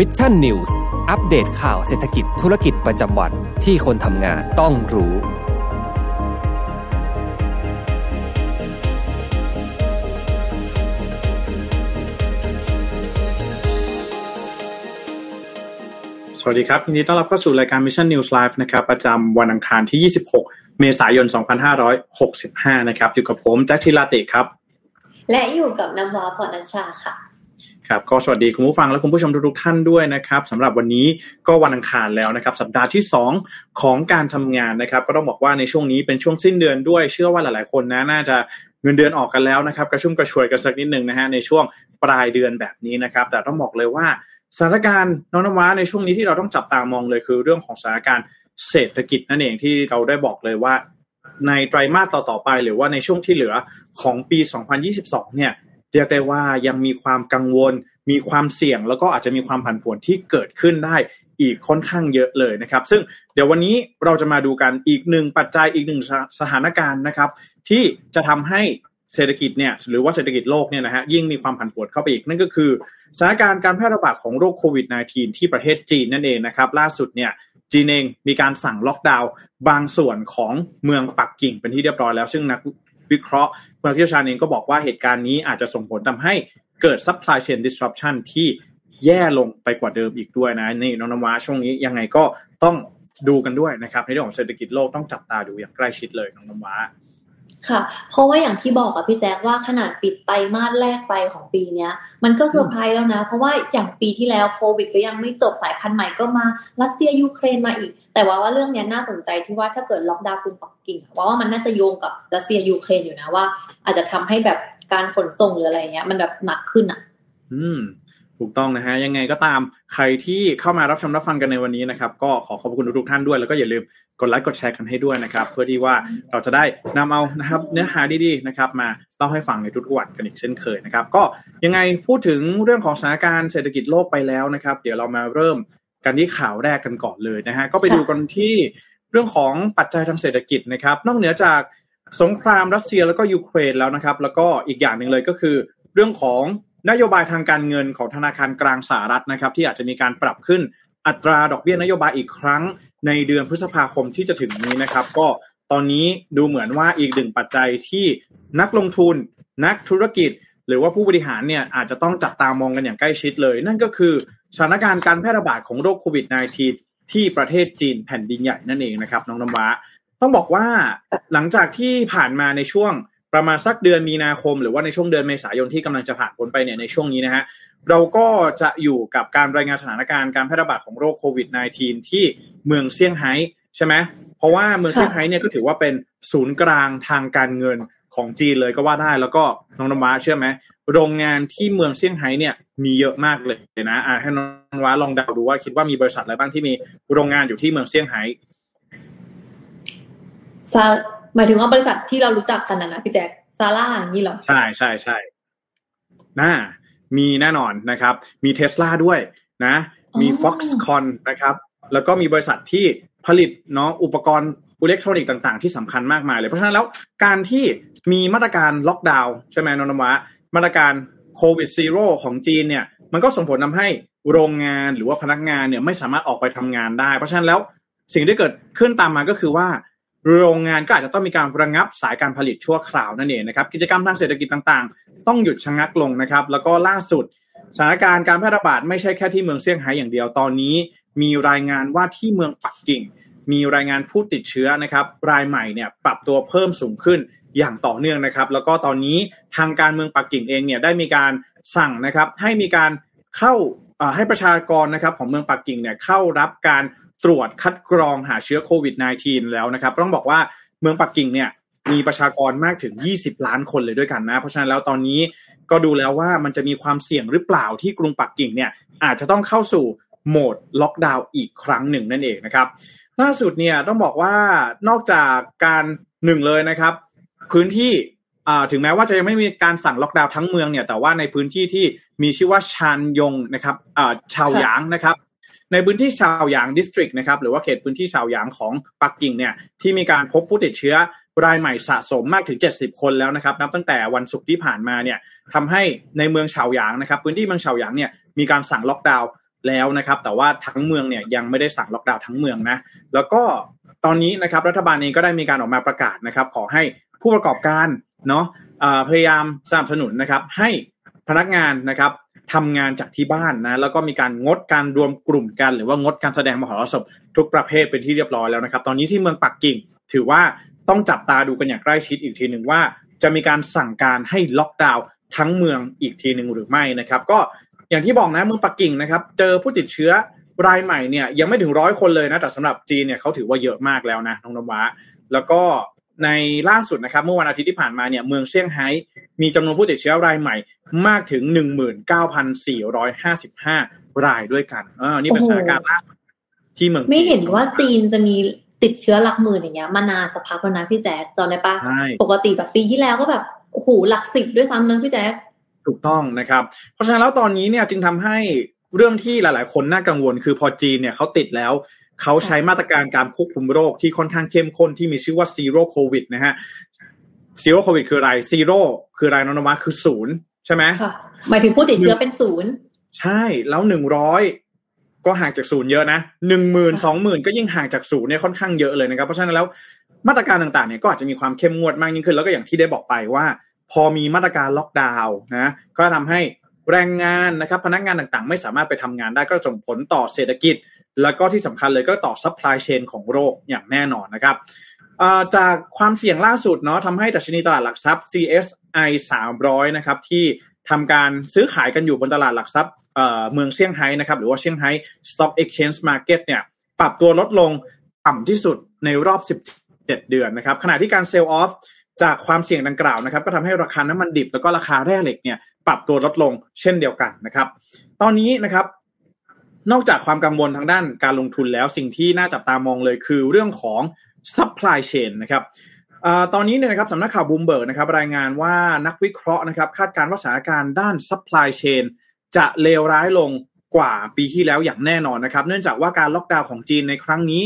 Mission News อัปเดตข่าวเศรษฐกิจธุรกิจประจำวันที่คนทำงานต้องรู้ สวัสดีครับยินดีต้อนรับเข้าสู่รายการ Mission News Live นะครับประจำวันอังคารที่ 26 เมษายน 2565 นะครับ อยู่กับผมแจ็คทิลาติครับ และอยู่กับน้ำว้าพรณชาค่ะ ครับก็สวัสดีคุณผู้ฟังและคุณผู้ชมทุกๆท่านด้วยนะครับสำหรับวันนี้ก็วันอังคารแล้วนะครับ สัปดาห์ที่ 2 ของการทำงานนะครับ ก็ต้องบอกว่าในช่วงนี้เป็นช่วงสิ้นเดือนด้วย เชื่อว่าหลายๆคนนะน่าจะเงินเดือนออกกันแล้วนะครับ กระชุ่มกระชวยกันสักนิดหนึ่งนะฮะในช่วงปลายเดือนแบบนี้นะครับ แต่ต้องบอกเลยว่าสถานการณ์น้องน้ำว้าในช่วงนี้ที่เราต้องจับตามองเลยคือเรื่องของสถานการณ์เศรษฐกิจนั่นเองที่เราได้บอกเลยว่า ในไตรมาสต่อๆไป หรือว่าในช่วงที่เหลือของปี 2022 เนี่ย เรียกได้ว่ายังมีความกังวล มีความเสี่ยง แล้วก็อาจจะมีความผันผวนที่เกิดขึ้นได้อีกค่อนข้างเยอะเลยนะครับ ซึ่งเดี๋ยววันนี้เราจะมาดูกันอีกหนึ่งปัจจัยอีกหนึ่งสถานการณ์นะครับ ที่จะทำให้เศรษฐกิจเนี่ยหรือว่าเศรษฐกิจโลกเนี่ยนะฮะยิ่งมีความผันผวนเข้าไปอีก นั่นก็คือสถานการณ์การแพร่ระบาดของโรคโควิด -19 ที่ประเทศจีนนั่นเองนะครับ ล่าสุดเนี่ยจีนเองมีการสั่งล็อกดาวน์บางส่วนของเมืองปักกิ่งเป็นที่เรียบร้อยแล้ว ซึ่งนัก วิเคราะห์นักวิชาชาญเองก็บอกว่าเหตุการณ์นี้อาจจะส่งผลทำให้เกิด supply chain disruption ที่แย่ลงไปกว่าเดิมอีกด้วยนะนี่น้องนวาช่วงนี้ยังไงก็ต้องดูกันด้วยนะครับในเรื่องของเศรษฐกิจโลกต้องจับตาดูอย่างใกล้ชิดเลยน้องนวา ค่ะ เพราะว่าอย่างที่บอกอะพี่แจ๊คว่าขนาดปิดไตรมาสแรกไปของปีเนี้ย มันก็เซอร์ไพรส์แล้วนะ เพราะว่าอย่างปีที่แล้วโควิดก็ยังไม่จบสายพันธุ์ใหม่ก็มารัสเซียยูเครนมาอีก แต่ว่าว่าเรื่องนี้น่าสนใจที่ว่าถ้าเกิดล็อกดาวน์กรุงปักกิ่งว่าว่ามันน่าจะโยงกับรัสเซียยูเครนอยู่นะว่า อาจจะทำให้แบบการขนส่งหรืออะไรเงี้ย มันแบบหนักขึ้นอะอืม ถูกต้องนะฮะยังไงก็ตามใครที่เข้ามารับชมรับฟังกันในวันนี้นะครับ ก็ขอขอบคุณทุกท่านด้วยแล้วก็อย่าลืมกดไลค์กดแชร์กันให้ด้วยนะครับ เพื่อที่ว่าเราจะได้นำเอานะครับเนื้อหาดีๆนะครับ มาเล่าให้ฟังในทุกวันกันอีกเช่นเคยนะครับ ก็ยังไงพูดถึงเรื่องของสถานการณ์เศรษฐกิจโลกไปแล้วนะครับ เดี๋ยวเรามาเริ่มกันที่ข่าวแรกกันก่อนเลยนะฮะก็ไปดูกันที่เรื่องของปัจจัยทางเศรษฐกิจนะครับ นอกเหนือจากสงครามรัสเซียแล้วก็ยูเครนแล้วนะครับ แล้วก็อีกอย่างหนึ่งเลยก็คือเรื่องของ นโยบายทางการเงินของธนาคารกลางสหรัฐนะครับ ที่อาจจะมีการปรับขึ้นอัตราดอกเบี้ยนโยบายอีกครั้งในเดือนพฤษภาคมที่จะถึงนี้นะครับ ก็ตอนนี้ดูเหมือนว่าอีกหนึ่งปัจจัยที่นักลงทุน นักธุรกิจ หรือว่าผู้บริหารเนี่ยอาจจะต้องจับตามองกันอย่างใกล้ชิดเลย นั่นก็คือสถานการณ์การแพร่ระบาดของโรคโควิด -19 ที่ประเทศจีนแผ่นดินใหญ่นั่นเองนะครับ น้องน้ำว้าต้องบอกว่าหลังจากที่ผ่านมาในช่วง ประมาณสักเดือนมีนาคม หรือว่าในช่วงเดือนเมษายนที่กำลังจะผ่านพ้นไปเนี่ยในช่วงนี้นะฮะเราก็จะอยู่กับการรายงานสถานการณ์การแพร่ระบาดของโรคโควิด -19 ที่เมืองเซี่ยงไฮ้ใช่ไหมเพราะว่าเมืองเซี่ยงไฮ้เนี่ยก็ถือว่าเป็นศูนย์กลางทางการเงินของจีนเลยก็ว่าได้แล้วก็น้องน้ำว้าเชื่อไหมโรงงานที่เมืองเซี่ยงไฮ้เนี่ยมีเยอะมากเลยนะอ่าให้น้องน้ำว้าลองเดาดูว่าคิดว่ามีบริษัทอะไรบ้างที่มีโรงงานอยู่ที่เมืองเซี่ยงไฮ้ หมายถึงว่าบริษัทที่เรารู้จักกันนะนะพี่แจ๊คซาร่าอย่างนี้หรอ ใช่ใช่ใช่น่ามีแน่นอนนะครับ มีเทสลาด้วยนะ มี Foxconn นะครับ แล้วก็มีบริษัทที่ผลิตเนาะอุปกรณ์อิเล็กทรอนิกส์ต่างๆที่สำคัญมากมายเลย เพราะฉะนั้นแล้วการที่มีมาตรการล็อกดาวน์ใช่ไหมนนวะมาตรการโควิด zero ของจีนเนี่ยมันก็ส่งผลทำให้โรงงานหรือว่าพนักงานเนี่ยไม่สามารถออกไปทำงานได้ เพราะฉะนั้นแล้วสิ่งที่เกิดขึ้นตามมาก็คือว่า โรงงานก็อาจจะต้องมีการระงับสายการผลิตชั่วคราวนั่นเองนะครับกิจกรรมทางเศรษฐกิจต่างๆ ต้องหยุดชะงักลงนะครับแล้วก็ล่าสุดสถานการณ์การแพร่ระบาดไม่ใช่แค่ที่เมืองเซี่ยงไฮ้อย่างเดียวตอนนี้ มีรายงานว่าที่เมืองปักกิ่ง มีรายงานผู้ติดเชื้อนะครับรายใหม่เนี่ยปรับตัวเพิ่มสูงขึ้นอย่างต่อเนื่องนะครับ แล้วก็ตอนนี้ทางการเมืองปักกิ่งเองเนี่ยได้มีการสั่งนะครับให้มีการเข้าให้ประชากรนะครับของเมืองปักกิ่งเนี่ยเข้ารับการ ตรวจคัดกรองหาเชื้อโควิด -19 แล้วนะครับ ต้องบอกว่าเมืองปักกิ่งเนี่ยมีประชากรมากถึง 20 ล้านคนเลยด้วยกันนะ เพราะฉะนั้นแล้วตอนนี้ก็ดูแล้วว่ามันจะมีความเสี่ยงหรือเปล่าที่กรุงปักกิ่งเนี่ยอาจจะต้องเข้าสู่โหมดล็อกดาวน์อีกครั้งหนึ่งนั่นเองนะครับ ล่าสุดเนี่ยต้องบอกว่านอกจากการหนึ่งเลยนะครับ พื้นที่ถึงแม้ว่าจะยังไม่มีการสั่งล็อกดาวน์ทั้งเมืองเนี่ยแต่ว่าในพื้นที่ที่มีชื่อว่าชานยงนะครับชาวหยางนะครับ ในพื้นที่ชาวหยางดิสตริกนะครับหรือว่าเขตพื้นที่ชาวหยางของปักกิ่งเนี่ยที่มีการพบผู้ติดเชื้อรายใหม่สะสมมากถึง 70 คนแล้วนะครับ นับตั้งแต่วันศุกร์ที่ผ่านมาเนี่ยทำให้ในเมืองชาวหยางนะครับ พื้นที่เมืองชาวหยางเนี่ยมีการสั่งล็อกดาวน์แล้วนะครับ แต่ว่าทั้งเมืองเนี่ยยังไม่ได้สั่งล็อกดาวน์ทั้งเมืองนะแล้วก็ตอนนี้นะครับรัฐบาลเองก็ได้มีการออกมาประกาศนะครับ ขอให้ผู้ประกอบการเนาะพยายามสนับสนุนนะครับ ให้พนักงานนะครับ ทำงานจากที่บ้านนะแล้วก็มีการงดการรวมกลุ่มกัน หรือว่างดการแสดงมหรสพทุกประเภทเป็นที่เรียบร้อยแล้วนะครับ ตอนนี้ที่เมืองปักกิ่ง ถือว่าต้องจับตาดูกันอย่างใกล้ชิดอีกทีหนึ่งว่า จะมีการสั่งการให้ล็อกดาวน์ทั้งเมืองอีกทีหนึ่งหรือไม่นะครับ ก็อย่างที่บอกนะเมืองปักกิ่งนะครับ เจอผู้ติดเชื้อรายใหม่เนี่ยยังไม่ถึงร้อยคนเลยนะแต่สำหรับจีนเนี่ยเขาถือว่าเยอะมากแล้วนะน้องนวะแล้วก็ ในล่าสุดนะครับเมื่อวันอาทิตย์ที่ผ่านมาเนี่ยเมืองเซี่ยงไฮ้มีจำนวนผู้ติดเชื้อรายใหม่มากถึงหนึ่งหมื่นเก้าพันสี่ร้อยห้าสิบห้ารายด้วยกันเออนี่เป็นสถานการณ์ล่าสุดที่เมืองไม่เห็นว่าจีนจะมีติดเชื้อหลักหมื่นอย่างเงี้ยมานานสักพักแล้วนะพี่แจ๊คจำได้ปะปกติแบบปีที่แล้วก็แบบโอ้โหหลักสิบด้วยซ้ำเนอะพี่แจ๊คถูกต้องนะครับ เพราะฉะนั้นแล้วตอนนี้เนี่ยจึงทำให้เรื่องที่หลาย ๆ คนน่ากังวล คือพอจีนเนี่ยเขาติดแล้ว เขาใช้มาตรการการควบคุมโรคที่ค่อนข้างเข้มข้นที่มีชื่อว่า zero โควิดนะฮะ zero โควิดคืออะไร zero คืออะไรนนมาคือศูนย์ใช่ไหมหมายถึงผู้ติดเชื้อเป็นศูนย์ใช่แล้วหนึ่งร้อยก็ห่างจากศูนย์เยอะนะหนึ่งหมื่นสองหมื่นก็ยิ่งห่างจากศูนย์เนี่ยค่อนข้างเยอะเลยนะครับ เพราะฉะนั้นแล้วมาตรการต่างๆเนี่ยก็อาจจะมีความเข้มงวดมากยิ่งขึ้น แล้วก็อย่างที่ได้บอกไปว่า พอมีมาตรการล็อกดาวน์นะก็ทำให้แรงงานนะครับ พนักงานต่างๆ ไม่สามารถไปทำงานได้ก็ส่งผลต่อเศรษฐกิจ แล้วก็ที่สำคัญเลยก็ต่อ supply chain ของโลกอย่างแน่นอนนะครับจากความเสี่ยงล่าสุดเนาะทำให้ดัชนีตลาดหลักทรัพย์ CSI 300 นะครับ ที่ทำการซื้อขายกันอยู่บนตลาดหลักทรัพย์เมืองเซี่ยงไฮ้นะครับ หรือว่าเซี่ยงไฮ้ Stock Exchange Market เนี่ย ปรับตัวลดลงต่ำที่สุดในรอบ 17 เดือนนะครับ ขณะที่การเซลล์ออฟจากความเสี่ยงดังกล่าวนะครับ ก็ทำให้ราคาน้ำมันดิบแล้วก็ราคาแร่เหล็กเนี่ยปรับตัวลดลงเช่นเดียวกันนะครับ ตอนนี้นะครับ นอกจากความกังวลทางด้านการลงทุนแล้วสิ่งที่น่าจับตามองเลยคือเรื่องของ supply chain นะครับอตอนนี้เนี่ยนะครับสำนักข่าวบูมเบิร์กนะครับรายงานว่านักวิเคราะห์นะครับคาดการณ์ว่าสถานการณ์ด้าน supply chain จะเลวร้ายลงกว่าปีที่แล้วอย่างแน่นอนนะครับ เนื่องจากว่าการล็อกดาวน์ของจีนในครั้งนี้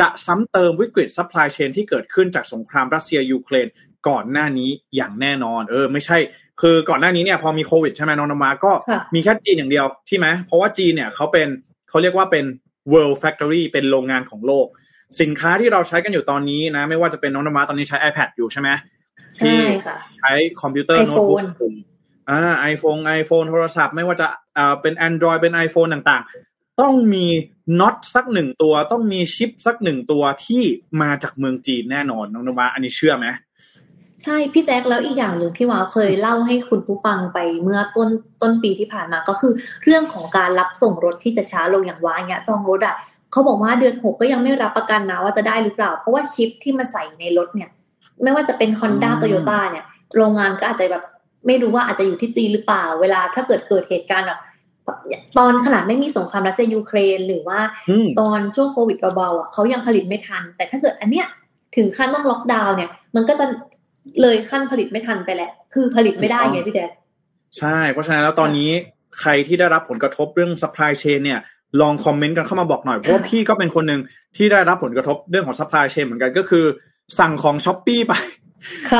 จะซ้ำเติมวิกฤต supply chain ที่เกิดขึ้นจากสงครามรัสเซียยูเครนก่อนหน้านี้อย่างแน่นอน เออ ไม่ใช่ คือก่อนหน้านี้เนี่ยพอมีโควิดใช่ไหมน้องนมาก็มีแค่จีนอย่างเดียวที่ไหมเพราะว่าจีนเนี่ยเขาเป็นเขาเรียกว่าเป็น world factory เป็นโรงงานของโลก สินค้าที่เราใช้กันอยู่ตอนนี้นะ ไม่ว่าจะเป็นน้องนมาตอนนี้ใช้ iPad อยู่ใช่ไหมที่ใช้คอมพิวเตอร์โน้ตบุ๊กอ่า iPhone iPhone โทรศัพท์ ไม่ว่าจะอ่าเป็น Android เป็น iPhone ต่างๆ ต้องมีน็อตสักหนึ่งตัว ต้องมีชิปสักหนึ่งตัวที่มาจากเมืองจีนแน่นอนน้องนมาอันนี้เชื่อไหม ใช่พี่แจ็คแล้วอีกอย่างหนึ่งพี่วาวเคยเล่าให้คุณผู้ฟังไปเมื่อต้นต้นปีที่ผ่านมาก็คือ เรื่องของการรับส่งรถที่จะช้าลงอย่างว่าเงี้ยจองรถอะเขาบอกว่าเดือนหกก็ยังไม่รับประกันนะว่าจะได้หรือเปล่า เพราะว่าชิปที่มาใส่ในรถเนี่ย ไม่ว่าจะเป็น Honda t o y โ t a เนี่ย โรงงานก็อาจจะแบบไม่รู้ว่าอาจจะอยู่ที่จีนหรือเปล่า เวลาถ้าเกิดเกิดเหตุการณ์แบบตอนขนาดไม่มีสงครามรัสเซียยูเครน หรือว่าตอนช่วงโควิดเบาๆอะเขายังผลิตไม่ทัน แต่ถ้าเกิดอันเนี้ยถึงขั้นต้องล็อกดาวน์เนี่ย มันก็จะ เลยขั้นผลิตไม่ทันไปแหละคือผลิตไม่ได้ไงพี่แจ็คใช่ เพราะฉะนั้นแล้วตอนนี้ใครที่ได้รับผลกระทบเรื่อง supply chain เนี่ยลองคอมเมนต์กันเข้ามาบอกหน่อยเพราะพี่ก็เป็นคนหนึ่งที่ได้รับผลกระทบเรื่องของ supply chain เหมือนกันก็คือ สั่งของ Shopee ไป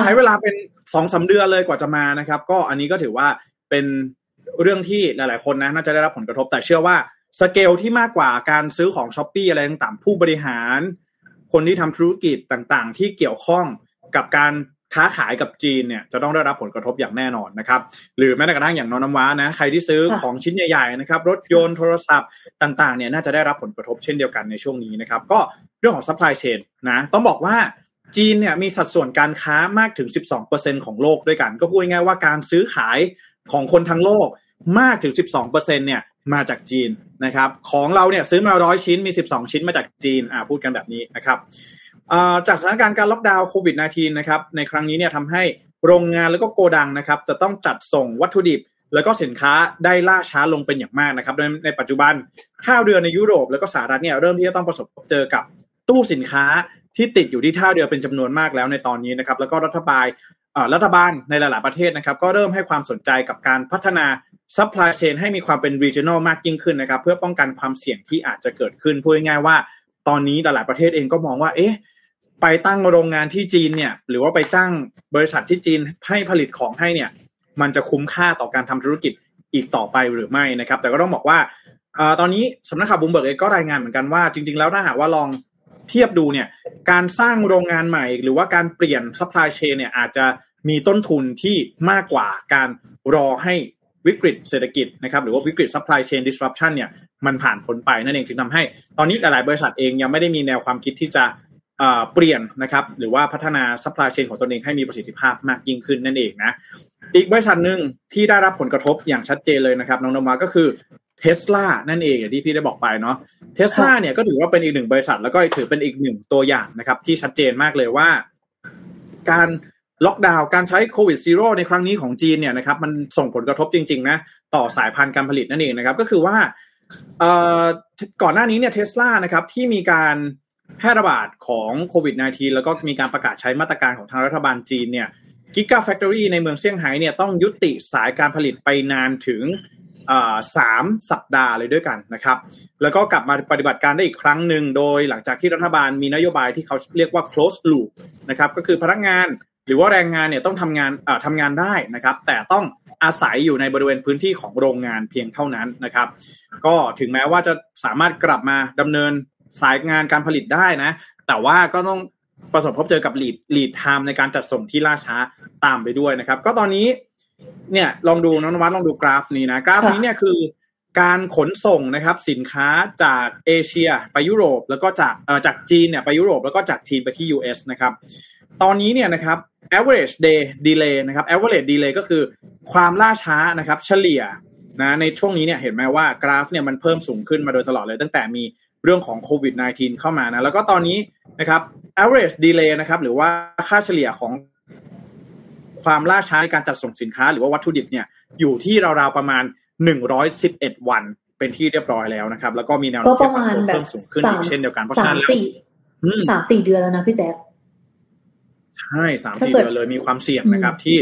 ใช้เวลาเป็นสองสามเดือนเลยกว่าจะมานะครับ ก็อันนี้ก็ถือว่าเป็นเรื่องที่หลาย ๆ คนนะน่าจะได้รับผลกระทบ แต่เชื่อว่าสเกลที่มากกว่าการซื้อของ Shopee อะไรต่างๆผู้บริหาร คนที่ทำธุรกิจต่างๆ ที่เกี่ยวข้องกับการ ค้าขายกับจีนเนี่ยจะต้องได้รับผลกระทบอย่างแน่นอนนะครับ หรือแม้แต่กระทั่งอย่างนอนน้ำว้านะใครที่ซื้อของชิ้นใหญ่ๆนะครับรถยนต์โทรศัพท์ต่างๆเนี่ยน่าจะได้รับผลกระทบเช่นเดียวกันในช่วงนี้นะครับ ก็เรื่องของ supply chain นะต้องบอกว่าจีนเนี่ยมีสัดส่วนการค้ามากถึง 12%ของโลกด้วยกัน ก็พูดง่ายๆว่าการซื้อขายของคนทั้งโลกมากถึง 12%เนี่ยมาจากจีนนะครับ ของเราเนี่ยซื้อมาร้อยชิ้นมี 12 ชิ้นมาจากจีนอ่าพูดกันแบบนี้นะครับ จากสถานการณ์การล็อกดาวน์โควิด -19 นะครับในครั้งนี้เนี่ยทำให้โรงงานแล้วก็โกดังนะครับจะต้องจัดส่งวัตถุดิบ แล้วก็สินค้าได้ล่าช้าลงเป็นอย่างมากนะครับโดยในปัจจุบันท่าวเรือในยุโรป แล้วก็สหรัฐเนี่ยเริ่มที่จะต้องประสบเจอกับตู้สินค้าที่ติดอยู่ที่ท่าเรือเป็นจำนวนมากแล้วในตอนนี้นะครับแล้วก็รัฐบาลรัฐบาลในหลาย ๆ ประเทศนะครับ ก็เริ่มให้ความสนใจกับการพัฒนาsupply chain ให้มีความเป็น regional มากยิ่งขึ้นนะครับ เพื่อป้องกันความเสี่ยงที่อาจจะเกิดขึ้นพูดง่ายๆว่า ตอนนี้หลาย ๆ ประเทศเองก็มองว่าเอ๊ะ ไปตั้งโรงงานที่จีนเนี่ย หรือว่าไปตั้งบริษัทที่จีนให้ผลิตของให้เนี่ย มันจะคุ้มค่าต่อการทำธุรกิจอีกต่อไปหรือไม่นะครับ แต่ก็ต้องบอกว่าตอนนี้สำนักข่าวบลูมเบิร์กเองก็รายงานเหมือนกันว่า จริง ๆ แล้วถ้าหากว่าลองเทียบดูเนี่ย การสร้างโรงงานใหม่ หรือว่าการเปลี่ยน supply chain เนี่ยอาจจะมีต้นทุนที่มากกว่าการรอให้วิกฤตเศรษฐกิจนะครับหรือว่าวิกฤต supply chain disruption เนี่ยมันผ่านพ้นไปนั่นเองจึงทำให้ตอนนี้หลายๆบริษัทเองยังไม่ได้มีแนวความคิดที่จะ เปลี่ยนนะครับหรือว่าพัฒนา supply chain ของตนเองให้มีประสิทธิภาพมากยิ่งขึ้นนั่นเองนะอีกบริษัทหนึ่งที่ได้รับผลกระทบอย่างชัดเจนเลยนะครับน้องนมาก็คือเทสลานั่นเองอย่างที่พี่ได้บอกไปเนาะเทสลาเนี่ยก็ถือว่าเป็นอีกหนึ่งบริษัท แล้วก็ถือเป็นอีกหนึ่งตัวอย่างนะครับ ที่ชัดเจนมากเลยว่า การล็อกดาวน์การใช้โควิด zero ในครั้งนี้ของจีนเนี่ยนะครับมันส่งผลกระทบจริงๆนะต่อสายพันธุ์การผลิตนั่นเองนะครับ ก็คือว่าก่อนหน้านี้เนี่ยเทสลานะครับที่มีการ แพร่ระบาดของโควิด -19 แล้วก็มีการประกาศใช้มาตรการของทางรัฐบาลจีนเนี่ย Gigafactory ในเมืองเซี่ยงไฮ้เนี่ยต้องยุติสายการผลิตไปนานถึงสามสัปดาห์เลยด้วยกันนะครับ แล้วก็กลับมาปฏิบัติการได้อีกครั้งหนึ่งโดยหลังจากที่รัฐบาลมีนโยบายที่เขาเรียกว่า close loop นะครับก็คือพนักงานหรือว่าแรงงานเนี่ยต้องทำงานทำงานได้นะครับ แต่ต้องอาศัยอยู่ในบริเวณพื้นที่ของโรงงานเพียงเท่านั้นนะครับ ก็ถึงแม้ว่าจะสามารถกลับมาดำเนิน สายงานการผลิตได้นะ แต่ว่าก็ต้องประสบพบเจอกับ lead lead time ในการจัดส่งที่ล่าช้าตามไปด้วยนะครับ ก็ตอนนี้เนี่ยลองดูน้องนวาลองดูกราฟนี้นะกราฟนี้เนี่ยคือการขนส่งนะครับสินค้าจากเอเชียไปยุโรป แล้วก็จากเอ่อจากจีนเนี่ยไปยุโรปแล้วก็จากจีนไปที่ US นะครับ ตอนนี้เนี่ยนะครับ average day delay นะครับ average delay ก็คือความล่าช้านะครับ เฉลี่ยนะในช่วงนี้เนี่ยเห็นไหมว่ากราฟเนี่ยมันเพิ่มสูงขึ้นมาโดยตลอดเลยตั้งแต่มี เรื่องของโควิด -19 เข้ามานะ แล้วก็ตอนนี้นะครับ average delay นะครับหรือว่าค่าเฉลี่ยของความล่าช้าในการจัดส่งสินค้า หรือว่าวัตถุดิบเนี่ยอยู่ที่ราวๆประมาณ 111 วันเป็นที่เรียบร้อยแล้วนะครับ แล้วก็มีแนวโน้มที่เพิ่มสูงขึ้นอีกเช่นเดียวกันเพราะฉะนั้นสามสี่เดือนแล้วนะพี่แจ๊คใช่สามสี่เดือนเลยมีความเสี่ยงนะครับที่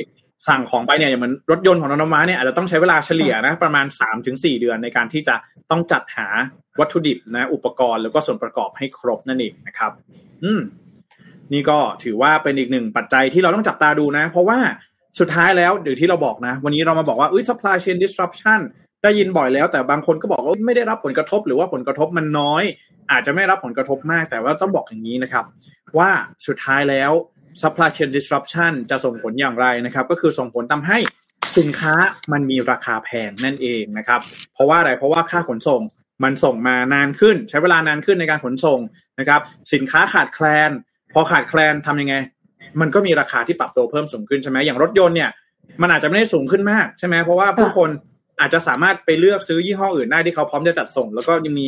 สั่งของไปเนี่ยอย่างเหมือนรถยนต์ของน้องม้าเนี่ยอาจจะต้องใช้เวลาเฉลี่ยนะประมาณสามถึงสี่เดือนในการที่จะต้องจัดหาวัตถุดิบนะอุปกรณ์แล้วก็ส่วนประกอบให้ครบนั่นเองนะครับ อืม นี่ก็ถือว่าเป็นอีกหนึ่งปัจจัยที่เราต้องจับตาดูนะ เพราะว่าสุดท้ายแล้วเดี๋ยวที่เราบอกนะ วันนี้เรามาบอกว่าอุ้ย supply chain disruption ได้ยินบ่อยแล้ว แต่บางคนก็บอกว่าไม่ได้รับผลกระทบหรือว่าผลกระทบมันน้อย อาจจะไม่รับผลกระทบมาก แต่ว่าต้องบอกอย่างนี้นะครับ ว่าสุดท้ายแล้ว supply chain disruption จะส่งผลอย่างไรนะครับ ก็คือส่งผลทาให้สินค้ามันมีราคาแพงนั่นเองนะครับ เพราะว่าอะไรเพราะว่าค่าขนส่งมันส่งมานานขึ้น ใช้เวลานานขึ้นในการขนส่งนะครับ สินค้าขาดแคลน พอขาดแคลนทำยังไง มันก็มีราคาที่ปรับตัวเพิ่มสูงขึ้นใช่ไหมอย่างรถยนต์เนี่ยมันอาจจะไม่ได้สูงขึ้นมากใช่ไหมเพราะว่าผู้คนอาจจะสามารถไปเลือกซื้อยี่ห้ออื่นได้ที่เขาพร้อมจะจัดส่ง แล้วก็ยังมี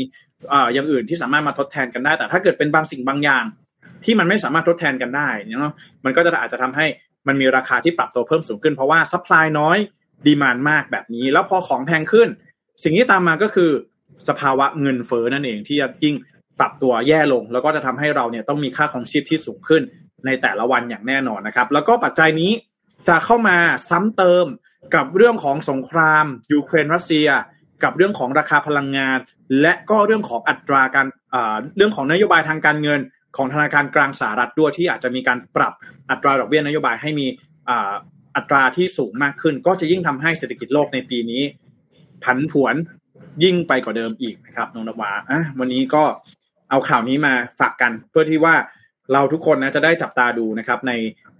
อ่าอย่างอื่นที่สามารถมาทดแทนกันได้ แต่ถ้าเกิดเป็นบางสิ่งบางอย่าง ที่มันไม่สามารถทดแทนกันได้เนาะมันก็จะอาจจะทำให้มันมีราคาที่ปรับตัวเพิ่มสูงขึ้น เพราะว่า supply น้อย demand มากแบบนี้ แล้วพอของแพงขึ้น สิ่งที่ตามมาก็คือ สภาวะเงินเฟ้อนั่นเองที่จะยิ่งปรับตัวแย่ลง แล้วก็จะทำให้เราเนี่ยต้องมีค่าครองชีพที่สูงขึ้นในแต่ละวันอย่างแน่นอนนะครับ แล้วก็ปัจจัยนี้จะเข้ามาซ้ำเติมกับเรื่องของสงครามยูเครนรัสเซีย กับเรื่องของราคาพลังงาน และก็เรื่องของอัตราการเรื่องของนโยบายทางการเงิน ของธนาคารกลางสหรัฐด้วยที่อาจจะมีการปรับอัตราดอกเบี้ยนโยบายให้มีอัตราที่สูงมากขึ้น ก็จะยิ่งทำให้เศรษฐกิจโลกในปีนี้ ผันผวนยิ่งไปกว่าเดิมอีกนะครับน้องนวาอะวันนี้ก็เอาข่าวนี้มาฝากกัน เพื่อที่ว่าเราทุกคนนะจะได้จับตาดูนะครับใน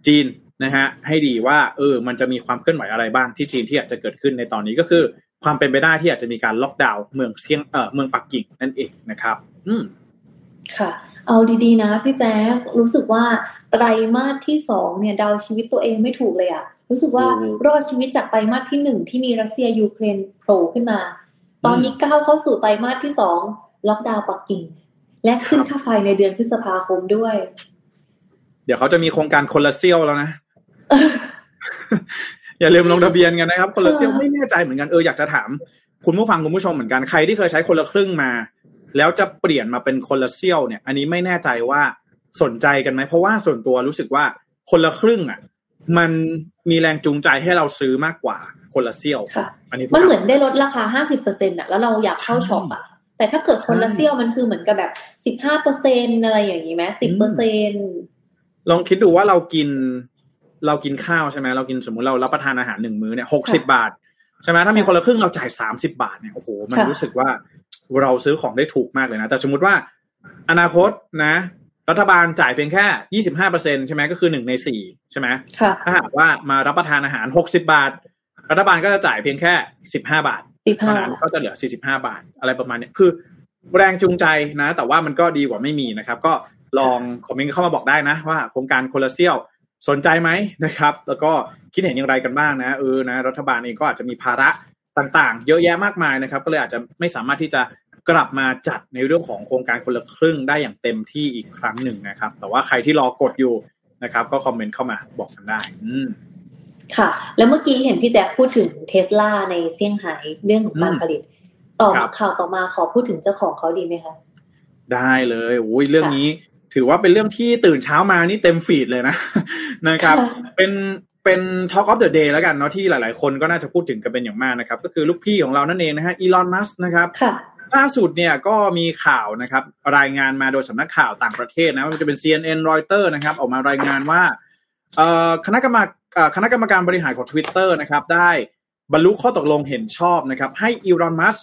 จีนนะฮะให้ดีว่าเออมันจะมีความเคลื่อนไหวอะไรบ้างที่จีนที่อาจจะเกิดขึ้นในตอนนี้ก็คือ ความเป็นไปได้ที่อาจจะมีการล็อกดาวน์เมืองเซียงเออเมืองปักกิ่งนั่นเองนะครับ อืมค่ะ เอาดีๆนะพี่แจ๊ครู้สึกว่าไตรมาสที่สองเนี่ยเดาชีวิตตัวเองไม่ถูกเลยอะรู้สึกว่ารอดชีวิตจากไตรมาสที่หนึ่งที่มีรัสเซียยูเครนโผล่ขึ้นมา ตอนนี้ก้าวเข้าสู่ไตรมาสที่สองล็อกดาวน์ปักกิ่ง และขึ้นค่าไฟในเดือนพฤษภาคมด้วย เดี๋ยวเขาจะมีโครงการคนละเซี่ยวแล้วนะอย่าลืมลงทะเบียนกันนะครับ คนละเซี่ยวไม่แน่ใจเหมือนกันเอออยากจะถาม คุณผู้ฟังคุณผู้ชมเหมือนกันใครที่เคยใช้คนละครึ่งมา แล้วจะเปลี่ยนมาเป็นคนละเซี่ยวเนี่ย อันนี้ไม่แน่ใจว่าสนใจกันไหมเพราะว่าส่วนตัวรู้สึกว่าคนละครึ่งอะ มันมีแรงจูงใจให้เราซื้อมากกว่าคนละเซี่ยวอันนี้มันเหมือนได้ลดราคาห้าสิบเปอร์เซ็นต์อะแล้วเราอยากเข้าช็อปอะแต่ถ้าเกิดคนละเซี่ยวมันคือเหมือนกับแบบสิบห้าเปอร์เซ็นอะไรอย่างนี้ไหมสิบเปอร์เซ็นลองคิดดูว่าเรากิน เรากินข้าวใช่ไหมเรากินสมมุติเรารับประทานอาหารหนึ่งมื้อเนี่ยหกสิบาท ใช่ไหมถ้ามีคนละครึ่งเราจ่ายสามสิบาทเนี่ยโอ้โหมันรู้สึกว่า เราซื้อของได้ถูกมากเลยนะ แต่สมมติว่า อนาคตนะ รัฐบาลจ่ายเพียงแค่ยี่สิบห้าเปอร์เซ็นใช่ไหมก็คือหนึ่งในสี่ใช่ไหมค่ะถ้าหากว่ามารับประทานอาหารหกสิบาท รัฐบาลก็จะจ่ายเพียงแค่สิบห้าบาทสิบเท่าห้านั้นก็จะเหลือ45บาทอะไรประมาณเนี้ยคือ แรงจูงใจนะ แต่ว่ามันก็ดีกว่าไม่มีนะครับ ก็ลองคอมเมนต์เข้ามาบอกได้นะ ว่าโครงการคนละเซี่ยวสนใจไหมนะครับ แล้วก็คิดเห็นอย่างไรกันบ้างนะเออนะ รัฐบาลเองก็อาจจะมีภาระ ต่างๆ เยอะแยะมากมายนะครับ ก็เลยอาจจะไม่สามารถที่จะกลับมาจัดในเรื่องของโครงการคนละครึ่งได้อย่างเต็มที่อีกครั้งหนึ่งนะครับ แต่ว่าใครที่รอกดอยู่นะครับ ก็คอมเมนต์เข้ามาบอกกันได้อืมค่ะ แล้วเมื่อกี้เห็นพี่แจ๊คพูดถึงเทสลาในเซี่ยงไฮ้เรื่องของการอืมผลิต ต่อครัมาบข่าวต่อมาขอพูดถึงเจ้าของเขาดีไหมคะได้เลยโอ้ยเรื่องนี้ถือว่าเป็นเรื่องที่ตื่นเช้ามานี่เต็มฟีดเลยนะนะครับ เป็น เป็น Talk of the Day แล้วกันเนาะที่หลาย ๆ คนก็น่าจะพูดถึงกันเป็นอย่างมากนะครับ ก็คือลูกพี่ของเรานั่นเองนะฮะอีลอนมัสนะครับค่ะล่าสุดเนี่ยก็มีข่าวนะครับ รายงานมาโดยสำนักข่าวต่างประเทศนะว่าจะเป็น CNN Reuters นะครับ ออกมารายงานว่าเอ่อคณะกรรมการเอ่อคณะกรรมการบริหารของ Twitter นะครับ ได้บรรลุข้อตกลงเห็นชอบนะครับ ให้อีลอนมัส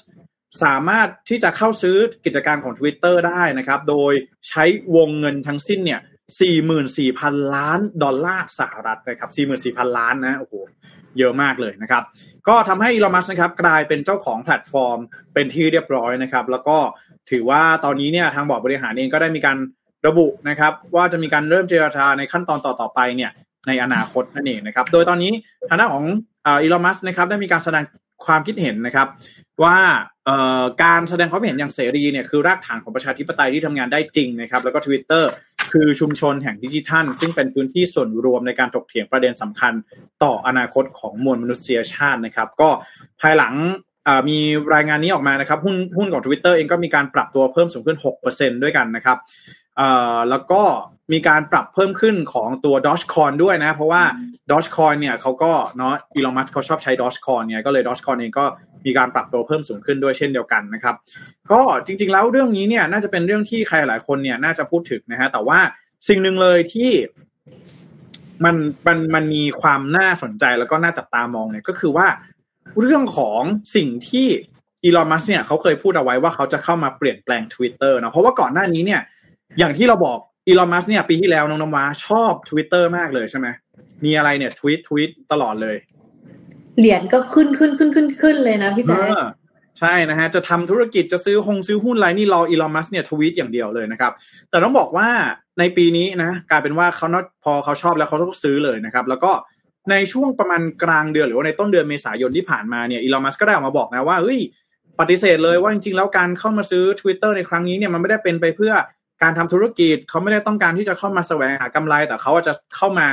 สามารถที่จะเข้าซื้อกิจการของ Twitter ได้นะครับ โดยใช้วงเงินทั้งสิ้นเนี่ย 44,000 ล้านดอลลาร์สหรัฐนะครับ 44,000 ล้านนะโอ้โหเยอะมากเลยนะครับ ก็ทำให้อีลอมัสนะครับกลายเป็นเจ้าของแพลตฟอร์มเป็นที่เรียบร้อยนะครับ แล้วก็ถือว่าตอนนี้เนี่ยทางบอร์ดบริหารเองก็ได้มีการระบุนะครับ ว่าจะมีการเริ่มเจรจาในขั้นตอนต่อๆไปเนี่ยในอนาคตนั่นเองนะครับ โดยตอนนี้ทางด้านของอีลอมัสนะครับได้มีการแสดงความคิดเห็นนะครับ ว่า การแสดงความเห็นอย่างเสรีเนี่ยคือรากฐานของประชาธิปไตยที่ทำงานได้จริงนะครับ แล้วก็ Twitter คือชุมชนแห่งดิจิทัล ซึ่งเป็นพื้นที่ส่วนรวมในการถกเถียงประเด็นสำคัญต่ออนาคตของมวลมนุษยชาตินะครับ ก็ภายหลังมีรายงานนี้ออกมานะครับ หุ้นหุ้นของ Twitter เองก็มีการปรับตัวเพิ่มสูงขึ้น 6%ด้วยกันนะครับแล้วก็มีการปรับเพิ่มขึ้นของตัว Dogecoin ด้วยนะ เพราะว่า Dogecoin เนี่ยเขาก็เนาะอีลอนมัสเขาชอบใช้ Dogecoin เนี่ยก็เลย Dogecoin เองก็ มีการปรับตัวเพิ่มสูงขึ้นด้วยเช่นเดียวกันนะครับ ก็จริง ๆ แล้วเรื่องนี้เนี่ยน่าจะเป็นเรื่องที่ใครหลายคนเนี่ยน่าจะพูดถึงนะฮะแต่ว่าสิ่งหนึ่งเลยที่มันมันมันมีความน่าสนใจแล้วก็น่าจับตามองเนี่ยก็คือว่าเรื่องของสิ่งที่อีลอนมัสเนี่ยเขาเคยพูดเอาไว้ว่าเขาจะเข้ามาเปลี่ยนแปลง Twitter นะเพราะว่าก่อนหน้านี้เนี่ย อย่างที่เราบอกอีลอนมัสเนี่ยปีที่แล้วน้องน้ำว้าชอบ Twitter มากเลยใช่ไหมมีอะไรเนี่ยทวีตทวีตตลอดเลย เหรียญก็ขึ้นขึ้นขึ้นขึ้นขึ้นเลยนะพี่แจ๊คใช่นะฮะจะทำธุรกิจจะซื้อหงซื้อหุ้นอะไรนี่รออีลอนมัสเนี่ยทวีตอย่างเดียวเลยนะครับ แต่ต้องบอกว่าในปีนี้นะกลายเป็นว่าเขานพอเขาชอบแล้วเขาต้องซื้อเลยนะครับ แล้วก็ในช่วงประมาณกลางเดือนหรือว่าในต้นเดือนเมษายนที่ผ่านมาเนี่ยอีลอนมัสก์ก็ได้ออกมาบอกนะว่าเฮ้ยปฏิเสธเลยว่าจริงๆ แล้วการเข้ามาซื้อ Twitter ในครั้งนี้เนี่ยมันไม่ได้เป็นไปเพื่อการทำธุรกิจเขาไม่ได้ต้องการที่จะเข้ามาแสวงหากำไร แต่เขาจะเข้ามา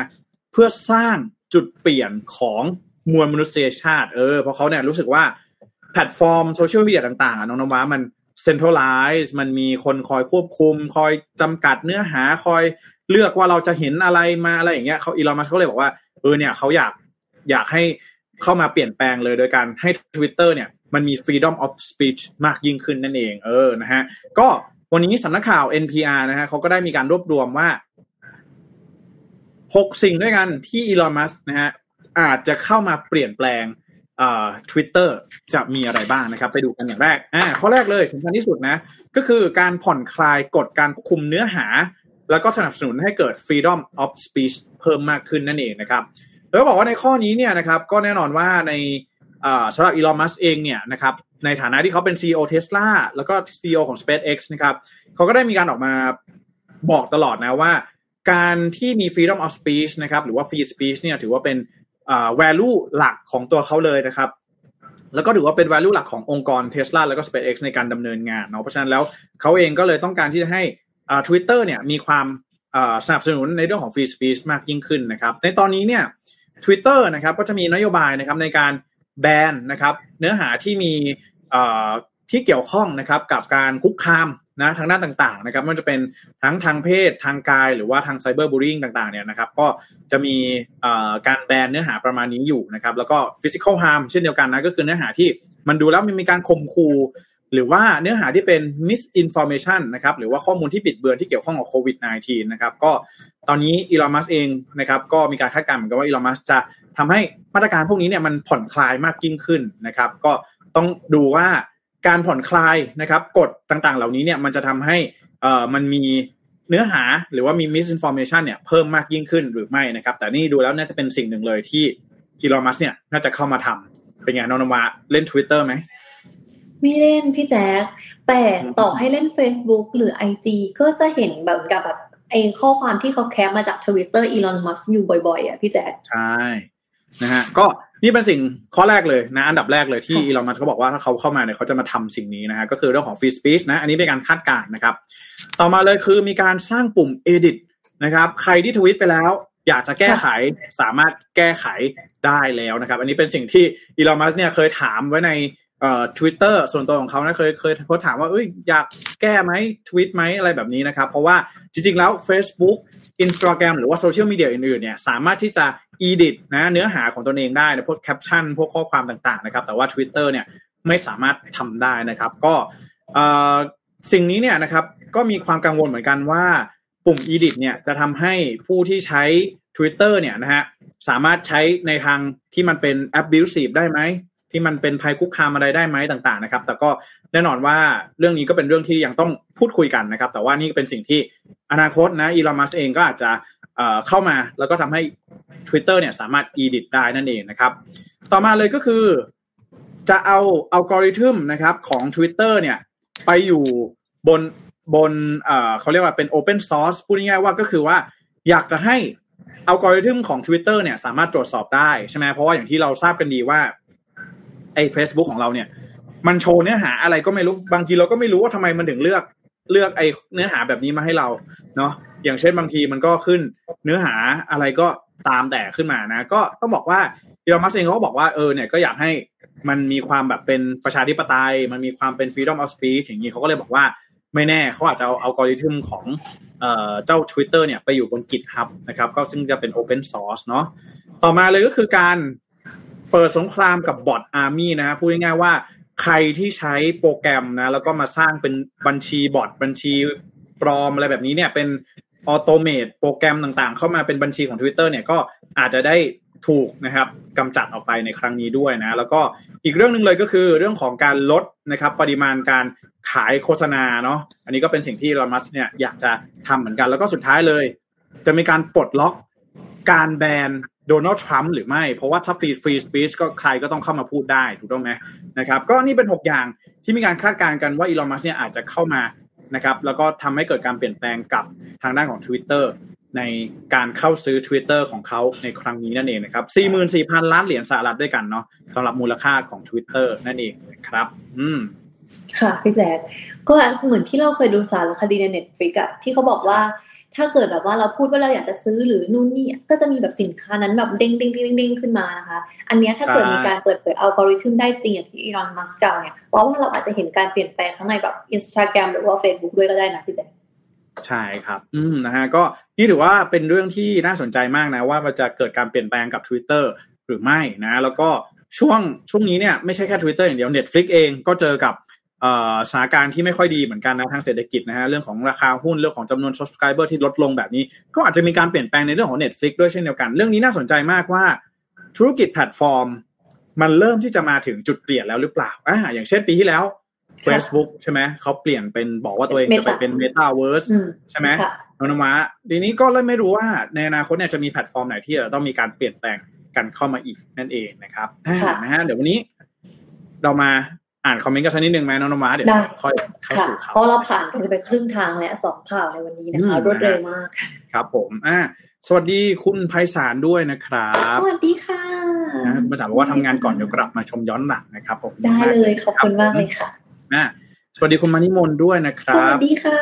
เพื่อสร้างจุดเปลี่ยนของ มวลมนุษยชาติเออเพราะเขาเนี่ยรู้สึกว่าแพลตฟอร์มโซเชียลมีเดียต่างๆน้องนวามันเซ็นทรัลไลซ์มันมีคนคอยควบคุม คอยจำกัดเนื้อหาคอยเลือกว่าเราจะเห็นอะไรมาอะไรอย่างเงี้ยเขาอีลอนมัสเขาเลยบอกว่าเออเนี่ยเขาอยากอยากให้เข้ามาเปลี่ยนแปลงเลยโดยการให้ Twitter เนี่ยมันมี freedom of speech มากยิ่งขึ้นนั่นเองเออนะฮะก็วันนี้สำนักข่าว NPR นะฮะเขาก็ได้มีการรวบรวมว่าหกสิ่งด้วยกันที่อีลอนมัสนะฮะ อาจจะเข้ามาเปลี่ยนแปลงอ่า Twitter จะมีอะไรบ้างนะครับ ไปดูกันอย่างแรกอ่าข้อแรกเลยสำคัญที่สุดนะ ก็คือการผ่อนคลายกฎการควบคุมเนื้อหา แล้วก็สนับสนุนให้เกิด freedom of speech เพิ่มมากขึ้นนั่นเองนะครับ แล้วบอกว่าในข้อนี้เนี่ยนะครับ ก็แน่นอนว่าในสำหรับอีลอนมัสเองเนี่ยนะครับในฐานะที่เขาเป็น CEO Tesla แล้วก็ CEO ของ SpaceX นะครับเขาก็ได้มีการออกมาบอกตลอดนะว่า การที่มี freedom of speech นะครับหรือว่า free speech เนี่ยถือว่าเป็น value หลักของตัวเขาเลยนะครับ แล้วก็ถือว่าเป็น value หลักขององค์กร Tesla แล้วก็ SpaceX ในการดำเนินงานเนาะเพราะฉะนั้นแล้วเขาเองก็เลยต้องการที่จะให้ Twitter เนี่ยมีความสนับสนุนในเรื่องของ free speech มากยิ่งขึ้นนะครับ ในตอนนี้เนี่ย Twitter นะครับก็จะมีนโยบายนะครับในการแบนนะครับ เนื้อหาที่มีที่เกี่ยวข้องนะครับกับการคุกคาม นะทางด้านต่างๆนะครับมันจะเป็นทั้งทางเพศทางกายหรือว่าทางไซเบอร์บูล i ิ g ต่างๆเนี่ยนะครับก็จะมีการแบนเนื้อหาประมาณนี้อยู่นะครับแล้วก็ฟิสิกอลฮาร์มเช่นเดียวกันนะก็คือเนื้อหาที่มันดูแล้วมันมีการข่มขู่หรือว่าเนื้อหาที่เป็น misinformation นะครับหรือว่าข้อมูลที่บิดเบือนที่เกี่ยวข้องกับโควิด -19 นะครับก็ตอนนี้อีลอนมัสเองนะครับก็มีการคาดการณ์เหมือนกันว่าอีลอนมัสจะทำให้มาตรการพวกนี้เนี่ยมันผ่อนคลายมากยิ่งขึ้นนะครับ ก็ต้องดูว่า การผ่อนคลายนะครับกฎต่างๆ เหล่านี้เนี่ยมันจะทำให้เอ่อมันมีเนื้อหาหรือว่ามี misinformation เนี่ยเพิ่มมากยิ่งขึ้นหรือไม่นะครับ แต่นี่ดูแล้วน่าจะเป็นสิ่งหนึ่งเลยที่อีลอนมัสก์เนี่ยน่าจะเข้ามาทำเป็นไงน้องนวาเล่น Twitter ไหมไม่เล่นพี่แจ๊คแต่ต่อให้เล่น Facebook หรือ IG ก็จะเห็นแบบกับแบบไอ้ข้อความที่เขาแคปมาจากทวิตเตอร์อีลอนมัสก์อยู่บ่อยๆอะพี่แจ๊คใช่นะฮะก็ นี่เป็นสิ่งข้อแรกเลยนะอันดับแรกเลยที่อีลอนมัสก์เขาบอกว่าถ้าเขาเข้ามาเนี่ยเขาจะมาทำสิ่งนี้นะฮะก็คือเรื่องของ free speech นะ อันนี้เป็นการคาดการณ์นะครับ ต่อมาเลยคือมีการสร้างปุ่ม edit นะครับ ใครที่ทวิตไปแล้ว อยากจะแก้ไขสามารถแก้ไขได้แล้วนะครับ อันนี้เป็นสิ่งที่อีลอนมัสเนี่ยเคยถามไว้ใน เอ่อทวิตเตอร์ส่วนตัวของเขานะเคยเคยโพสต์ถามว่าเอ้ยอยากแก้ไหมทวิตไหมอะไรแบบนี้นะครับ เพราะว่าจริงๆแล้ว Facebook Instagram หรือว่าโซเชียลมีเดียอื่นๆเนี่ยสามารถที่จะ edit นะเนื้อหาของตนเองได้นะพวกแคปชั่นพวกข้อความต่างๆนะครับแต่ว่า Twitter เนี่ยไม่สามารถทำได้นะครับ ก็เอ่อสิ่งนี้เนี่ยนะครับก็มีความกังวลเหมือนกันว่าปุ่ม edit เนี่ยจะทำให้ผู้ที่ใช้ Twitter เนี่ยนะฮะสามารถใช้ในทางที่มันเป็น abusive ได้ไหม ที่มันเป็นภัยคุกคามอะไรได้ไหมต่างๆนะครับ แต่ก็แน่นอนว่าเรื่องนี้ก็เป็นเรื่องที่ยังต้องพูดคุยกันนะครับ แต่ว่านี่เป็นสิ่งที่อนาคตนะอีลอนมัสเองก็อาจจะเข้ามาแล้วก็ทำให้ Twitter เนี่ยสามารถ edit ได้นั่นเองนะครับ ต่อมาเลยก็คือจะเอาอัลกอริทึมนะครับของ Twitter เนี่ยไปอยู่บนบนเอ่อเขาเรียกว่าเป็น Open Source พูดง่ายๆว่าก็คือว่าอยากจะให้อัลกอริทึมของ Twitter เนี่ยสามารถตรวจสอบได้ใช่ไหมเพราะว่าอย่างที่เราทราบกันดีว่า ไอ้ Facebook ของเราเนี่ย มันโชว์เนื้อหาอะไรก็ไม่รู้บางทีเราก็ไม่รู้ว่าทำไมมันถึงเลือกเลือกไอ้เนื้อหาแบบนี้มาให้เราเนาะอย่างเช่นบางทีมันก็ขึ้นเนื้อหาอะไรก็ตามแต่ขึ้นมานะ ก็ต้องบอกว่าอีลอนมัสเองเขาก็บอกว่าเออเนี่ยก็อยากให้มันมีความแบบเป็นประชาธิปไตย มันมีความเป็น freedom of speech อย่างนี้เขาก็เลยบอกว่าไม่แน่เขาอาจจะเอาอัลกอริทึมของเอ่อเจ้า Twitter เนี่ยไปอยู่บน GitHub นะครับ ก็ซึ่งจะเป็น open source เนาะต่อมาเลยก็คือการ เปิดสงครามกับบอทอาร์มี่นะฮะพูดง่ายๆว่าใครที่ใช้โปรแกรมนะ แล้วก็มาสร้างเป็นบัญชี bot บัญชีปลอมอะไรแบบนี้เนี่ยเป็น automate โปรแกรมต่างๆ เข้ามาเป็นบัญชีของ Twitter เนี่ยก็อาจจะได้ถูกนะครับกำจัดออกไปในครั้งนี้ด้วยนะ แล้วก็อีกเรื่องหนึ่งเลยก็คือเรื่องของการลดนะครับปริมาณการขายโฆษณาเนาะอันนี้ก็เป็นสิ่งที่อีลอนมัสก์เนี่ยอยากจะทำเหมือนกัน แล้วก็สุดท้ายเลย จะมีการปลดล็อกการแบน โดนัลด์ทรัมป์หรือไม่ เพราะว่าถ้า free free speech ก็ใครก็ต้องเข้ามาพูดได้ถูกต้องไหมนะครับ ก็นี่เป็น 6 อย่างที่มีการคาดการณ์กันว่าอีลอนมัสก์เนี่ยอาจจะเข้ามานะครับ แล้วก็ทำให้เกิดการเปลี่ยนแปลงกับทางด้านของ Twitter ในการเข้าซื้อ Twitter ของเขาในครั้งนี้นั่นเองนะครับ 44,000 ล้านเหรียญสหรัฐด้วยกันเนาะสำหรับมูลค่าของ Twitter นั่นเองนะครับ อืม ค่ะพี่แจ๊คก็เหมือนที่เราเคยดูสารคดีใน Netflix อะที่เขาบอกว่า ถ้าเกิดแบบว่าเราพูดว่าเราอยากจะซื้อหรือนู่นนี่ก็จะมีแบบสินค้านั้นแบบเด้งเด้งเด้งเด้งขึ้นมานะคะ อันนี้ถ้าเกิดมีการเปิดเผยอัลกอริทึมได้จริงอย่างที่อีลอนมัสก์กล่าวเนี่ยเพราะว่าเราอาจจะเห็นการเปลี่ยนแปลงทั้งในแบบอินสตาแกรมหรือว่า Facebook ด้วยก็ได้นะพี่แจ๊คใช่ครับ อืมนะฮะก็นี่ถือว่าเป็นเรื่องที่น่าสนใจมากนะ ว่ามันจะเกิดการเปลี่ยนแปลงกับ Twitter หรือไม่นะ แล้วก็ช่วงช่วงนี้เนี่ยไม่ใช่แค่ Twitter อย่างเดียว Netflix เองก็เจอกับ สถานการณ์ที่ไม่ค่อยดีเหมือนกันนะทางเศรษฐกิจนะฮะเรื่องของราคาหุ้นเรื่องของจำนวน subscriber ที่ลดลงแบบนี้ ก็อาจจะมีการเปลี่ยนแปลงในเรื่องของ Netflix ด้วยเช่นเดียวกัน เรื่องนี้น่าสนใจมากว่าธุรกิจแพลตฟอร์ม มันเริ่มที่จะมาถึงจุดเปลี่ยนแล้วหรือเปล่าอ่าอย่างเช่นปีที่แล้ว Facebook ใช่ไหมเขาเปลี่ยนเป็นบอกว่าตัวเองจะไปเป็น Metaverse อืมใช่ไหมค่ะน้องนวาทีนี้ก็เลยไม่รู้ว่าในอนาคตเนี่ยจะมีแพลตฟอร์มไหนที่จะต้องมีการเปลี่ยนแปลงกันเข้ามาอีกนั่นเองนะครับค่ะนะฮะเดี๋ยววันนี้เรามา อ่านคอมเมนต์กันสักนิดนึงไหมน้องนวาเดี๋ยวได้ค่อยเข้าค่ะสู่ข่าวเพราะเราผ่านกันไปครึ่งทางและสองข่าวในวันนี้นะคะอืมรวดเร็วมากครับ ผมอ่าสวัสดีคุณไพศาลด้วยนะครับ สวัสดีค่ะนะคุณไพศาลบอกว่าทำงานก่อนเดี๋ยวกลับมาชมย้อนหลังนะครับผมได้เลยขอบคุณมากเลยค่ะอ่าสวัสดีคุณมานิมนต์ด้วยนะคสรัวับสดีค่ะ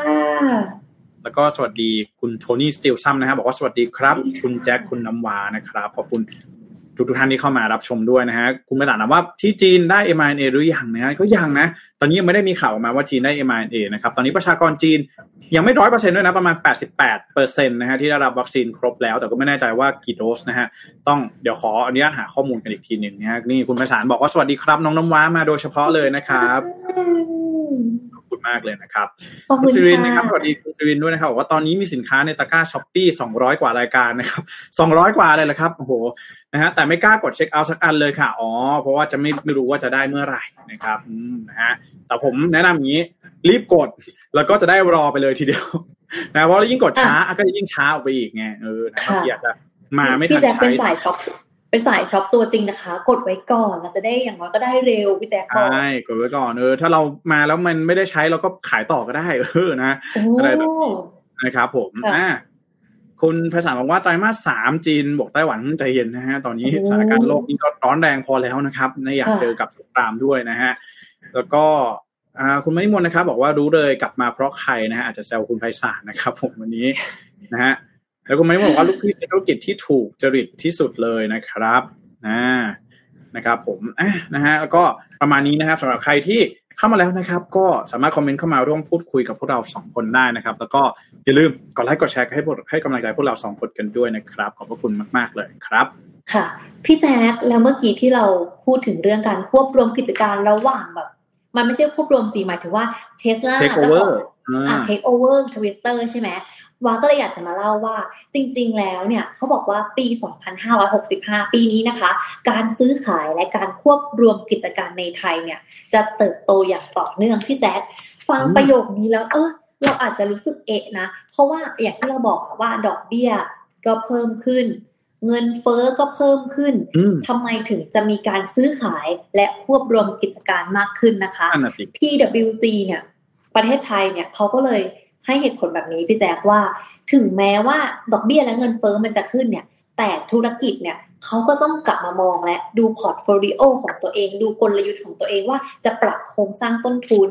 แล้วก็สวัสดีคุณโทนี่สติลซัมนะครับบอกว่าสวัสดีครับ คุณแจ็คคุณน้ำวานะครับ ขอบคุณ ทุกทุกๆท่านที่เข้ามารับชมด้วยนะฮะคุณไปถามว่าที่จีนได้ m อ n a หรือยังนะฮะก็ยังนะ ตอนนี้ยังไม่ได้มีข่าวออกมาว่าจีนได้ mRNA นะครับตอนนี้ประชากรจีนยังไม่ร้อยเปอร์เซ็นต์ด้วยนะประมาณ 88เปอร์เซ็นต์นะฮะที่ได้รับวัคซีนครบแล้ว แต่ก็ไม่แน่ใจว่ากี่โดสนะฮะต้องเดี๋ยวขออนุญาตหาข้อมูลกันอีกทีหนึ่งนะฮะนี่คุณไพศาลบอกว่าสวัสดีครับน้องน้ำว้ามาโดยเฉพาะเลยนะครับ มากเลยนะครับขอบคุคุณณซิรินนะครับค่ะสวัสดีคุณซิรินด้วยนะครับบอกว่าตอนนี้มีสินค้าในตะกร้า Shopee สองร้อยกว่ารายการนะครับสองร้อยกว่าเลยเหรอครับโอ้โหนะฮะแต่ไม่กล้ากดเช็คเอาท์สักอันเลยค่ะอ๋อเพราะว่าจะไม่ไม่รู้ว่าจะได้เมื่อไหร่นะครับอืมนะฮะแต่ผมแนะนำอย่างนี้รีบกดแล้วก็จะได้รอไปเลยทีเดียวนะเพราะยิ่งกดช้าก็จะยิ่งช้าออกไปอีกไงเออนะบางทีอาจจะมาไม่ทันพี่แจ๊คใช้เป็นสายช็อป เป็นสายช็อปตัวจริงนะคะ กดไว้ก่อนเราจะได้อย่างน้อยก็ได้เร็วพี่แจ๊คบอกใช่กดไว้ก่อนเออถ้าเรามาแล้วมันไม่ได้ใช้เราก็ขายต่อก็ได้เออนะโอ้อะไรแบบนี้นะครับผมค่ะอ่าคุณภาษาบอกว่าไตรมาสสามจีนบวกไต้หวันใจเย็นนะฮะตอนนี้โอ้สถานการณ์โลกนี้ก็ร้อนแรงพอแล้วนะครับไม่อยากค่ะเจอกับสงครามด้วยนะฮะแล้วก็อ่าคุณมณิมนต์นะครับ บอกว่ารู้เลยกลับมาเพราะใครนะฮะอาจจะแซวคุณไพศาลนะครับ ผมวันนี้นะฮะ แล้วคุณมณิมนต์บอกว่าลูกพี่ธุรกิจที่ถูกจริตที่สุดเลยนะครับอ่านะครับ ผมอะนะฮะแล้วก็ประมาณนี้นะครับสำหรับใครที่เข้ามาแล้วนะครับ ก็สามารถคอมเมนต์เข้ามาร่วมพูดคุยกับพวกเราสองคนได้นะครับ แล้วก็อย่าลืมกดไลค์กดแชร์ให้พวกให้กำลังใจพวกเราสองคนกันด้วยนะครับ ขอบพระคุณมาก ๆ เลยครับ ค่ะ พี่แจ๊คแล้วเมื่อกี้ที่เราพูดถึงเรื่องการควบรวมกิจการระหว่างแบบ มันไม่ใช่ควบรวมสีหมายถึงว่าเทสลา Take over อ่าเทคโอเวอร์ทวิตเตอร์ใช่ไหม วาก็เลยอยากจะมาเล่าว่า จริง ๆ แล้วเนี่ยเขาบอกว่าปี 2565 ปีนี้นะคะ การซื้อขายและการควบรวมกิจการในไทยเนี่ย จะเติบโตอย่างต่อเนื่องพี่แจ๊คฟังอืมประโยคนี้แล้ว เออเราอาจจะรู้สึกเอะนะ เพราะว่าอย่างที่เราบอกอะว่าดอกเบี้ยก็เพิ่มขึ้น เงินเฟ้อก็เพิ่มขึ้นอืมทำไมถึงจะมีการซื้อขายและควบรวมกิจการมากขึ้นนะคะนั่นน่ะสิ PWC เนี่ย ประเทศไทยเนี่ยเขาก็เลย ให้เหตุผลแบบนี้พี่แจ๊คว่า ถึงแม้ว่าดอกเบี้ยและเงินเฟ้อมันจะขึ้นเนี่ย แต่ธุรกิจเนี่ยเขาก็ต้องกลับมามองและดู portfolio ของตัวเอง ดูกลยุทธ์ของตัวเองว่าจะปรับโครงสร้างต้นทุน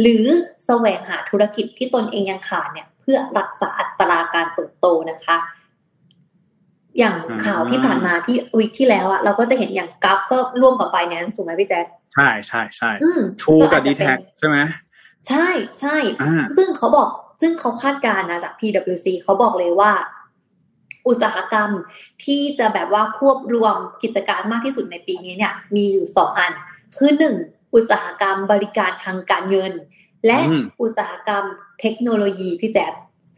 หรือแสวงหาธุรกิจที่ตนเองยังขาดเนี่ย เพื่อรักษาอัตราการเติบโตนะคะ อย่างอ่าข่าวที่ผ่านมาที่วิกที่แล้วอะเราก็จะเห็นอย่างกัฟก็ร่วมกับไ i แนนซ์ถูกไหมพี่แจ๊คใช่ใช่ใช่อืมทูกับอาดีจจะแท็เป็นใช่ไหมใช่ใช่อ่าซึ่งเขาบอก ซึ่งเขาคาดการณ์นะจาก PwC เขาบอกเลยว่า อุตสาหกรรมที่จะแบบว่าควบรวมกิจการมากที่สุดในปีนี้เนี่ย มีอยู่สองอัน คือหนึ่งอุตสาหกรรมบริการทางการเงิน และอืมอุตสาหกรรมเทคโนโลยีพี่แจ๊ค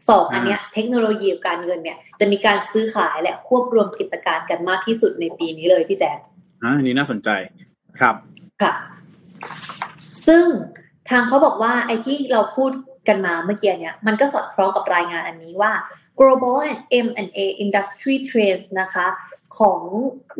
สองอันเนี้ยเทคโนโลยีกับการเงินเนี่ย จะมีการซื้อขายและควบรวมกิจการกันมากที่สุดในปีนี้เลยพี่แจ๊คอ่าอันนี้น่าสนใจครับค่ะ ซึ่งทางเขาบอกว่าไอ้ที่เราพูด กันมาเมื่อกี้เนี่ยมันก็สอดคล้องกับรายงานอันนี้ว่า global and M&A industry trends นะคะของ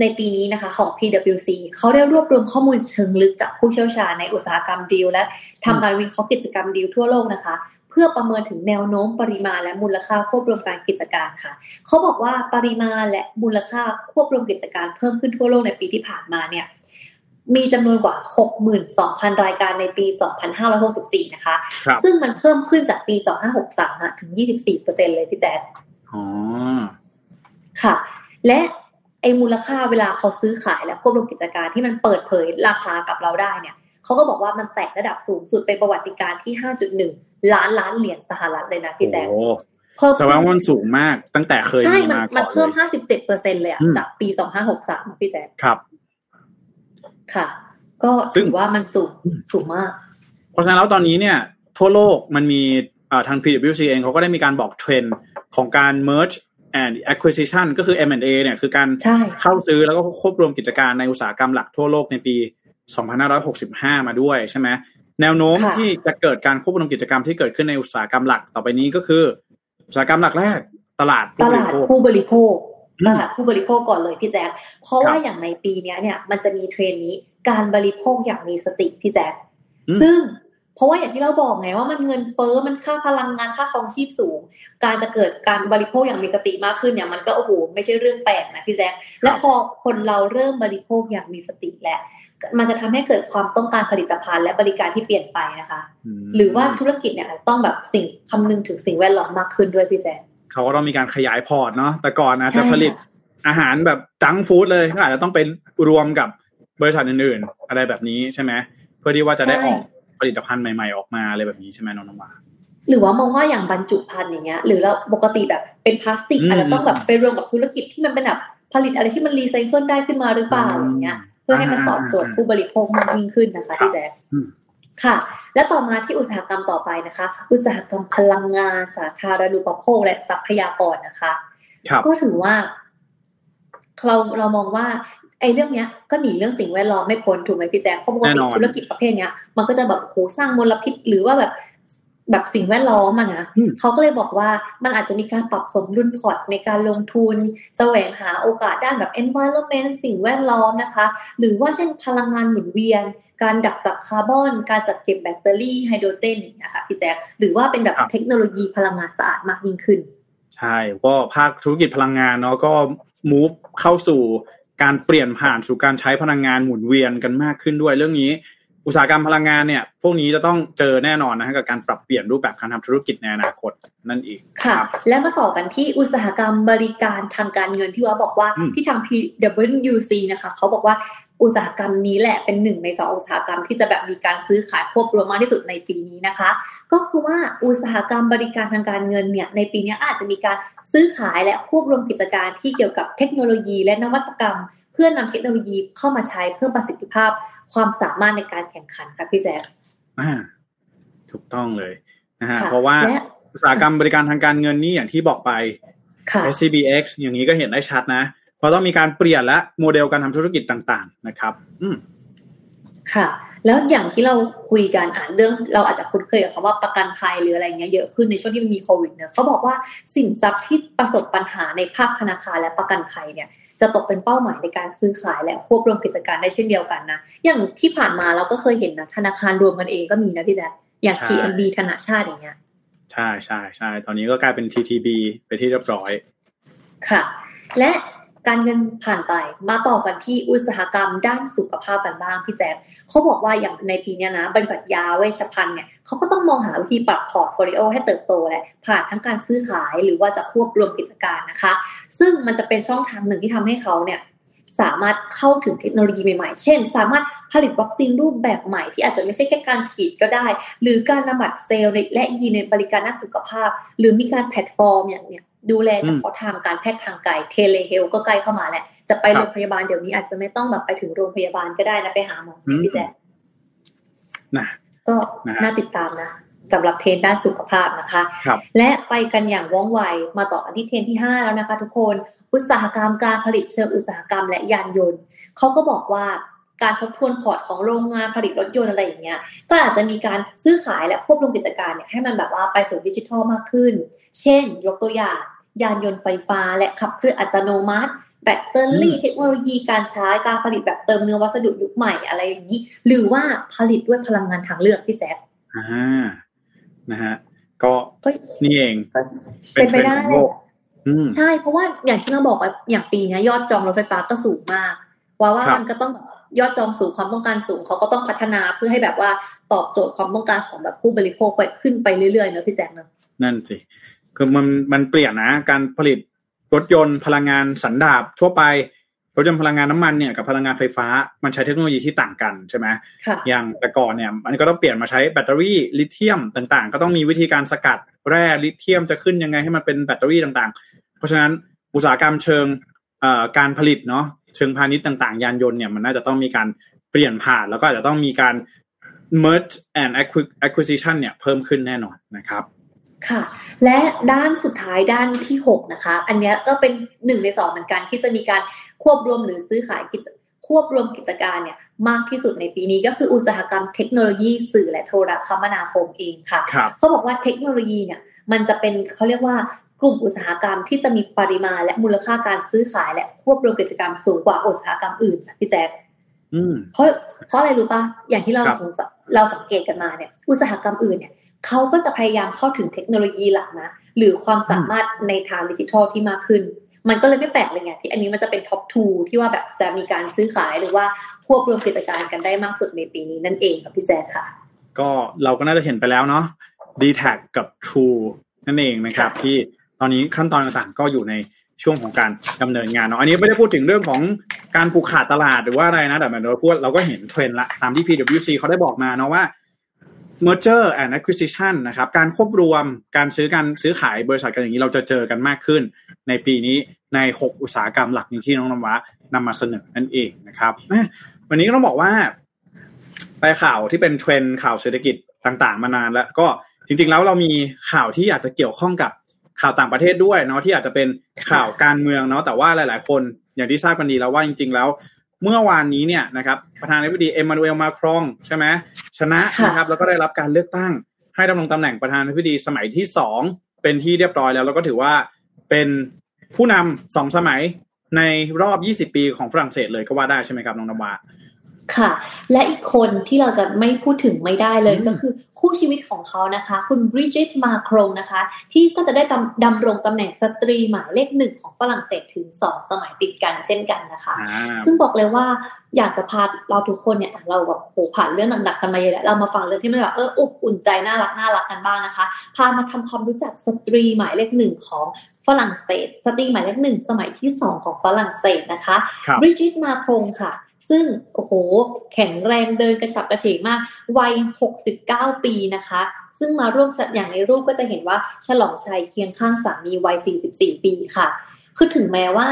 ในปีนี้นะคะของ PwC เขาได้รวบรวมข้อมูลเชิงลึกจากผู้เชี่ยวชาญในอุตสาหกรรมดีลและทำการวิเคราะห์กิจกรรมดีลทั่วโลกนะคะ เพื่อประเมินถึงแนวโน้มปริมาณและมูลค่าควบรวมการกิจการค่ะ เขาบอกว่าปริมาณและมูลค่าควบรวมกิจการเพิ่มขึ้นทั่วโลกในปีที่ผ่านมาเนี่ย มีจำนวนกว่า 62,000 รายการในปี 2564 นะคะครับซึ่งมันเพิ่มขึ้นจากปี 2563อะถึง 24%เลยพี่แจ๊คอ๋อ ค่ะ และไอ้มูลค่าเวลาเขาซื้อขายและควบรวมกิจการที่มันเปิดเผยราคากับเราได้เนี่ย เขาก็บอกว่ามันแตะระดับสูงสุดเป็นประวัติการณ์ที่ 5.1 ล้านล้านเหรียญสหรัฐเลยนะพี่แจ๊คโอ้เพิ่มแต่ว่ามันสูงมากตั้งแต่เคยใช่มีมันมาก่อนมันเพิ่มลย57เปอร์เซ็นเลยอะอืมจากปี 2563อะพี่แจ๊คครับ ค่ะ ก็ซึ่ถืงอว่ามันสูงสูงมาก เพราะฉะนั้นแล้วตอนนี้เนี่ย ทั่วโลกมันมีเอ่อทาง PwC เองเขาก็ได้มีการบอกเทรนด์ของการ merge and acquisition ก็คือ M&A เนี่ยคือการใช่เข้าซื้อแล้วก็ควบรวมกิจการในอุตสาหกรรมหลักทั่วโลกในปี 2565 มาด้วยใช่ไหมแนวโน้มค่ะที่จะเกิดการควบรวมกิจกรรมที่เกิดขึ้นในอุตสาหกรรมหลักต่อไปนี้ก็คือ อุตสาหกรรมหลักแรก ตลาดตผู้บริลาดโภคผู้บริโภคอืม ตลาดผู้บริโภคก่อนเลยพี่แจ๊คเพราะครับว่าอย่างในปีเนี้ยเนี่ย มันจะมีเทรนด์นี้การบริโภคอย่างมีสติพี่แจ๊คอืมซึ่งเพราะว่าอย่างที่เราบอกไงว่ามันเงินเฟ้อมันค่าพลังงานค่าครองชีพสูง การจะเกิดการบริโภคอย่างมีสติมากขึ้นเนี่ยมันก็โอ้โหไม่ใช่เรื่องแปลกนะพี่แจ๊คและพอคนเราเริ่มบริโภคอย่างมีสติแล้วมันจะทำให้เกิดความต้องการผลิตภัณฑ์และบริการที่เปลี่ยนไปนะคะมหรือว่าธุรกิจเนี่ยต้องแบบสิ่งคำนึงถึงสิ่งแวดล้อมมากขึ้นด้วยพี่แจ๊ค เขาก็ต้องมีการขยายพอร์ตเนาะแต่ก่อนอาจจะใช่ผลิตค่ะอาหารแบบจังก์ฟู้ดเลยก็อาจจะต้องไปรวมกับบริษัทอื่นๆ อะไรแบบนี้ใช่ไหมเพื่อที่ว่าจะได้ออกผลิตภัณฑ์ใหม่ๆออกมาอะไรแบบนี้ใช่ไหมน้องน้ำหวานหรือว่ามองว่าอย่างบรรจุภัณฑ์อย่างเงี้ย หรือเราปกติแบบเป็นพลาสติกอืมอาจจะต้องแบบไปรวมกับธุรกิจที่มันเป็นแบบผลิตอะไรที่มันรีไซเคิลได้ขึ้นมาหรือเปล่าอย่างเงี้ย เพื่อให้มันตอบโจทย์ผู้บริโภคมากยิ่งขึ้นนะคะพี่แจ๊คอืม ค่ะ และต่อมาที่อุตสาหกรรมต่อไปนะคะ อุตสาหกรรมพลังงาน สาธารณูปโภค และทรัพยากรนะคะครับก็ถือว่าเราเรามองว่าไอ้เรื่องเนี้ยก็หนีเรื่องสิ่งแวดล้อมไม่พ้นถูกไหมพี่แจ๊คเพราะปกติธุรกิจประเภทเนี้ย มันก็จะแบบโหสร้างมลพิษหรือว่าแบบแบบสิ่งแวดล้อมอะนะเขาก็เลยบอกว่ามันอาจจะมีการปรับสมดุลพอร์ตในการลงทุน แสวงหาโอกาสด้านแบบ environment สิ่งแวดล้อมนะคะ หรือว่าเช่นพลังงานหมุนเวียน การดักจับคาร์บอน การจัดเก็บแบตเตอรี่ไฮโดรเจนนะคะพี่แจ๊คหรือว่าเป็นแบบเทคโนโลยีพลังงานสะอาดมากยิ่งขึ้น ใช่ ก็ภาคธุรกิจพลังงานเนาะก็ move เข้าสู่การเปลี่ยนผ่านสู่การใช้พลังงานหมุนเวียนกันมากขึ้นด้วยเรื่องนี้ อุตสาหกรรมพลังงานเนี่ย พวกนี้จะต้องเจอแน่นอนนะกับการปรับเปลี่ยนรูปแบบการทำธุรกิจในอนาคตนั่นเองค่ะ และมาต่อกันที่อุตสาหกรรมบริการทางการเงินที่ว่าบอกว่าที่ทาง PwC นะคะเขาบอกว่า อุตสาหกรรมนี้แหละเป็นหนึ่งในสองอุตสาหกรรมที่จะแบบมีการซื้อขายควบรวมมากที่สุดในปีนี้นะคะ ก็คือว่าอุตสาหกรรมบริการทางการเงินเนี่ยในปีนี้อาจจะมีการซื้อขายและควบรวมกิจการที่เกี่ยวกับเทคโนโลยี และนวัตกรรม เพื่อนำเทคโนโลยีเข้ามาใช้เพิ่มประสิทธิภาพ ความสามารถในการแข่งขันค่ะพี่แจ๊คอ่าถูกต้องเลยนะฮะเพราะว่าอุตสาหกรรมบริการทางการเงินนี่อย่างที่บอกไป SCBX อย่างนี้ก็เห็นได้ชัดนะ เพราะต้องมีการเปลี่ยนและโมเดลการทำธุรกิจต่าง ๆ นะครับ อืมค่ะ แล้วอย่างที่เราคุยกันอ่านเรื่อง เราอาจจะคุ้นเคยกับคำว่าประกันภัยหรืออะไรเงี้ยเยอะขึ้นในช่วงที่มันมีโควิดเนี่ยเขาบอกว่าสินทรัพย์ที่ประสบปัญหาในภาคธนาคารและประกันภัยเนี่ยจะตกเป็นเป้าหมายในการซื้อขายและควบรวมกิจการได้เช่นเดียวกันนะ อย่างที่ผ่านมาเราก็เคยเห็นนะธนาคารรวมกันเองก็มีนะพี่แจ๊คอย่าง TMB ธนาชาติอย่างเงี้ย ใช่ใช่ใช่ตอนนี้ก็กลายเป็น TTB ไปที่เรียบร้อย ค่ะ และ การเงินผ่านไปมาต่อกันที่อุตสาหกรรมด้านสุขภาพกันบ้างพี่แจ๊คเขาบอกว่าอย่างในปีนี้นะ บริษัทยาเวชภัณฑ์เนี่ยเขาก็ต้องมองหาวิธีปรับ portfolio ให้เติบโตแหละผ่านทั้งการซื้อขายหรือว่าจะควบรวมกิจการนะคะ ซึ่งมันจะเป็นช่องทางหนึ่งที่ทำให้เขาเนี่ยสามารถเข้าถึงเทคโนโลยีใหม่ๆ เช่น สามารถผลิตวัคซีนรูปแบบใหม่ที่อาจจะไม่ใช่แค่การฉีดก็ได้ หรือการบำบัดเซลล์และยีนในบริการด้านสุขภาพ หรือมีการแพลตฟอร์มอย่างเนี้ย ดูแลเฉพาะทางการแพทย์ทางไกล telehealth ก็ใกล้เข้ามาแหละ จะไปโรงพยาบาลเดี๋ยวนี้อาจจะไม่ต้องแบบไปถึงโรงพยาบาลก็ได้นะไปหาหมอพี่แจ๊คนะก็น่าติดตามนะสำหรับเทรนด์ด้านสุขภาพนะคะคและไปกันอย่างว่องไวมาต่อกันที่เทรนด์ที่ 5 แล้วนะคะ ทุกคน อุตสาหกรรมการผลิตเชิงอุตสาหกรรมและยานยนต์เขาก็บอกว่า การทบทวนพอร์ตของโรงงานผลิตรถยนต์อะไรอย่างเงี้ย ก็อาจจะมีการซื้อขายและควบรวมกิจการเนี่ยให้มันแบบว่าไปสู่ดิจิทัลมากขึ้น เช่น ยกตัวอย่าง ยานยนต์ไฟฟ้า และขับเคลื่อนอัตโนมัติ แบตเตอรี่ เทคโนโลยีการใช้การผลิตแบบเติมเนื้อวัสดุยุคใหม่อะไรอย่างนี้ หรือว่าผลิตด้วยพลังงานทางเลือกพี่แจ๊คอ่านะฮะก็นี่เองเป็นไปได้ใช่เพราะว่าอย่างที่เราบอกไปอย่างปีนี้ยอดจองรถไฟฟ้าก็สูงมากว่าว่ามันก็ต้อง ยอดจองสูงความต้องการสูงเขาก็ต้องพัฒนาเพื่อให้แบบว่าตอบโจทย์ความต้องการของแบบผู้บริโภคไปขึ้นไปเรื่อยๆเนอะพี่แจ๊คเนอะนั่นสิคือมันมันเปลี่ยนนะการผลิตรถยนต์พลังงานสันดาบทั่วไปรถยนต์พลังงานน้ำมันเนี่ยกับพลังงานไฟฟ้ามันใช้เทคโนโลยีที่ต่างกันใช่ไหมอย่างแต่ก่อนเนี่ยมันก็ต้องเปลี่ยนมาใช้แบตเตอรี่ลิเธียมต่างๆ ก็ต้องมีวิธีการสกัดแร่ลิเธียมจะขึ้นยังไงให้มันเป็นแบตเตอรี่ต่างๆ เพราะฉะนั้นอุตสาหกรรมเชิงการผลิตเนาะ เชิงพาณิชย์ต่างๆ ยานยนต์เนี่ยมันน่าจะต้องมีการเปลี่ยนผ่าน แล้วก็อาจจะต้องมีการ merge and acquisition เนี่ยเพิ่มขึ้นแน่นอนนะครับค่ะ และด้านสุดท้ายด้านที่หกนะคะ อันนี้ก็เป็นหนึ่งในสองเหมือนกันที่จะมีการควบรวมหรือซื้อขายกิจควบรวมกิจการเนี่ยมากที่สุดในปีนี้ก็คืออุตสาหกรรมเทคโนโลยีสื่อและโทรคมนาคมเองค่ะเขาบอกว่าเทคโนโลยีเนี่ยมันจะเป็นเขาเรียกว่า กลุ่มอุตสาหกรรมที่จะมีปริมาณและมูลค่าการซื้อขายและควบรวมกิจกรรมสูงกว่าอุตสาหกรรมอื่นพี่แจ๊คเพราะเพราะอะไรรู้ปะอย่างที่เราเราสังเกตกันมาเนี่ย อุตสาหกรรมอื่นเนี่ยเขาก็จะพยายามเข้าถึงเทคโนโลยีหลักนะหรือความสามารถในทางดิจิทัลที่มากขึ้น มันก็เลยไม่แปลกเลยไงที่อันนี้มันจะเป็น top two ที่ว่าแบบจะมีการซื้อขายหรือว่าควบรวมกิจการกันได้มากสุดในปีนี้นั่นเองครับพี่แจ๊คค่ะ ก็เราก็น่าจะเห็นไปแล้วเนาะ DTACับ True นั่นเองนะครับที่ ตอนนี้ขั้นตอนต่างๆ ก็อยู่ในช่วงของการดำเนินงานเนาะอันนี้ไม่ได้พูดถึงเรื่องของการผูกขาดตลาดหรือว่าอะไรนะแต่เราพูดเราก็เห็นเทรนด์ละตามที่ PwC เขาได้บอกมาเนาะว่า merger and acquisition นะครับการควบรวมการซื้อการซื้อขายบริษัทกันอย่างนี้เราจะเจอกันมากขึ้น ในปีนี้ใน 6 อุตสาหกรรมหลักที่น้องนวะนำมาเสนอนั่นเองนะครับวันนี้ก็ต้องบอกว่า ไปข่าวที่เป็นเทรนด์ข่าวเศรษฐกิจต่างๆ มานานแล้วก็จริงๆแล้วเรามีข่าวที่อาจจะเกี่ยวข้องกับ ข่าวต่างประเทศด้วยเนาะที่อาจจะเป็นข่าวการเมืองเนาะแต่ว่าหลาย ๆ คนอย่างที่ทราบกันดีแล้วว่าจริง ๆ แล้ว เมื่อวานนี้เนี่ยนะครับประธานาธิบดีเอ็มมานูเอลมาครองใช่ไหมชนะนะครับแล้วก็ได้รับการเลือกตั้ง ให้ดำรงตำแหน่งประธานาธิบดีสมัยที่สองเป็นที่เรียบร้อยแล้ว แล้วก็ถือว่าเป็นผู้นำสองสมัยในรอบ 20 ปีของฝรั่งเศสเลยก็ว่าได้ใช่ไหมครับน้องนวา ค่ะ และอีกคนที่เราจะไม่พูดถึงไม่ได้เลยก็คือคู่ชีวิตของเขานะคะ คุณบริจิตมาครงนะคะ ที่ก็จะได้ดำรงตำแหน่งสตรีหมายเลขหนึ่งของฝรั่งเศสถึงสองสมัยติดกันเช่นกันนะคะ ซึ่งบอกเลยว่าอยากจะพาเราทุกคนเนี่ยเราแบบโหผ่านเรื่องหนักๆกันมาเยอะแล้วเรามาฟังเรื่องที่มันแบบเอออบอุ่นใจน่ารักน่ารักกันบ้างนะคะ พามาทำความรู้จักสตรีหมายเลขหนึ่งของฝรั่งเศส สตรีหมายเลขหนึ่งสมัยที่สองของฝรั่งเศสนะคะบริจิตมาครงค่ะ ซึ่งโอ้โห แข็งแรงเดินกระฉับกระเฉงมาก วัย 69 ปีนะคะ ซึ่งมาร่วมอย่างในรูปก็จะเห็นว่าฉลองชัยเคียงข้างสามีวัย 44 ปีค่ะ คือถึงแม้ว่า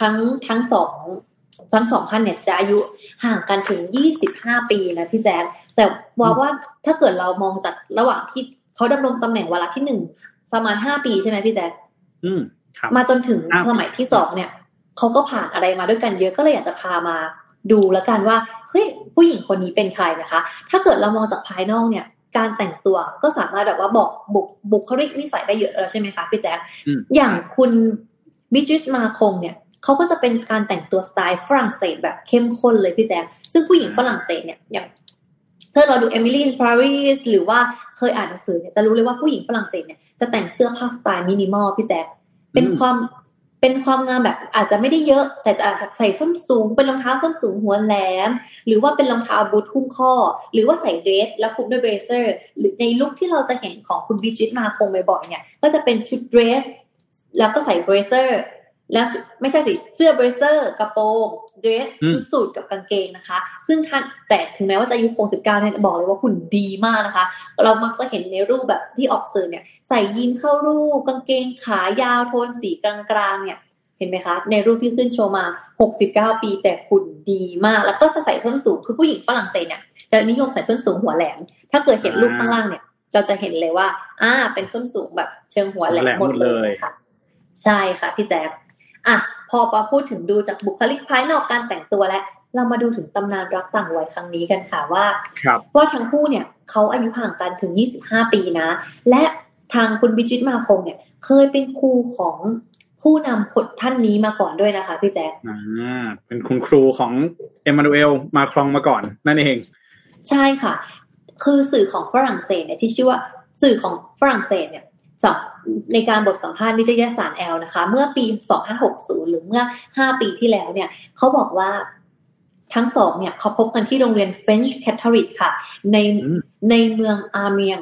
ทั้งทั้งสองทั้งสองท่านเนี่ยจะอายุห่างกันถึง 25 ปีนะพี่แจ๊คแต่ว่าว่าถ้าเกิดเรามองจากระหว่างที่เขาดำรงตำแหน่งวาระที่หนึ่งประมาณ5ปีใช่ไหมพี่แจ๊คมาจนถึงสมัยที่สองเนี่ยเขาก็ผ่านอะไรมาด้วยกันเยอะก็เลยอยากจะพามา ดูแล้วกันว่าเฮ้ยผู้หญิงคนนี้เป็นใครนะคะ ถ้าเกิดเรามองจากภายนอกเนี่ยการแต่งตัวก็สามารถแบบว่าบอกบุคบุคลิกนิสัยได้เยอะแล้วใช่ไหมคะพี่แจ๊คอย่างคุณบิจิสมาคงเนี่ยเขาก็จะเป็นการแต่งตัวสไตล์ฝรั่งเศสแบบเข้มข้นเลยพี่แจ๊คซึ่งผู้หญิงฝรั่งเศสเนี่ยอย่างถ้าเราดูเอมิลี่ในปารีสหรือว่าเคยอ่านหนังสือเนี่ยจะรู้เลยว่าผู้หญิงฝรั่งเศสเนี่ยจะแต่งเสื้อผ้าสไตล์มินิมอลพี่แจ๊คเป็นความ เป็นความงามแบบอาจจะไม่ได้เยอะ แต่อาจจะใส่ส้นสูง เป็นรองเท้าส้นสูงหัวแหลม หรือว่าเป็นรองเท้าบูทหุ้มข้อ หรือว่าใส่เดรสแล้วคลุมด้วย blazer หรือในลุคที่เราจะเห็นของคุณบริจิตมาครงบ่อยๆเนี่ย ก็จะเป็นชุดเดรสแล้วก็ใส่ blazer แล้วไม่ใช่สิเสื้อ blazer กระโปรงเดรสชุดสูทกับกางเกงนะคะ ซึ่งท่านแต่ถึงแม้ว่าจะอายุ69เนี่ยบอกเลยว่าหุ่นดีมากนะคะ เรามักจะเห็นในรูปแบบที่ออกสื่อเนี่ย ใส่ยีนส์เข้ารูปกางเกงขายาวโทนสีกลางๆเนี่ย เห็นไหมคะ ในรูปที่ขึ้นโชว์มา69ปีแต่หุ่นดีมาก แล้วก็จะใส่ส้นสูงคือผู้หญิงฝรั่งเศสเนี่ยจะนิยมใส่ส้นสูงหัวแหลม ถ้าเกิดเห็นรูปข้างล่างเนี่ย เราจะเห็นเลยว่า อ่า เป็นส้นสูงแบบเชิงหัวแหลมหมดเลยค่ะ ใช่ค่ะพี่แจ๊ค อะพอปาพูดถึงดูจากบุคลิกภายนอกการแต่งตัวแล้วเรามาดูถึงตำนานรักต่างวัยครั้งนี้กันค่ะว่าว่าทั้งคู่เนี่ยเขาอายุห่างกันถึง 25 ปีนะ และทางคุณบิจิตมาคงเนี่ย เคยเป็นครูของผู้นำคนท่านนี้มาก่อนด้วยนะคะพี่แจ๊คอ่าเป็นคุณครูของเอ็มมานูเอลมาครองมาก่อน นั่นเอง ใช่ค่ะ คือสื่อของฝรั่งเศสเนี่ยที่ชื่อว่าสื่อของฝรั่งเศสเนี่ย ในการบทสัมภาษณ์นิตยสารแอลนะคะ เมื่อปี 2560 หรือเมื่อ 5 ปีที่แล้วเนี่ยเขาบอกว่าทั้งสองเนี่ยเขาพบกันที่โรงเรียน French Catholic ค่ะ ในในเมืองอาเมียง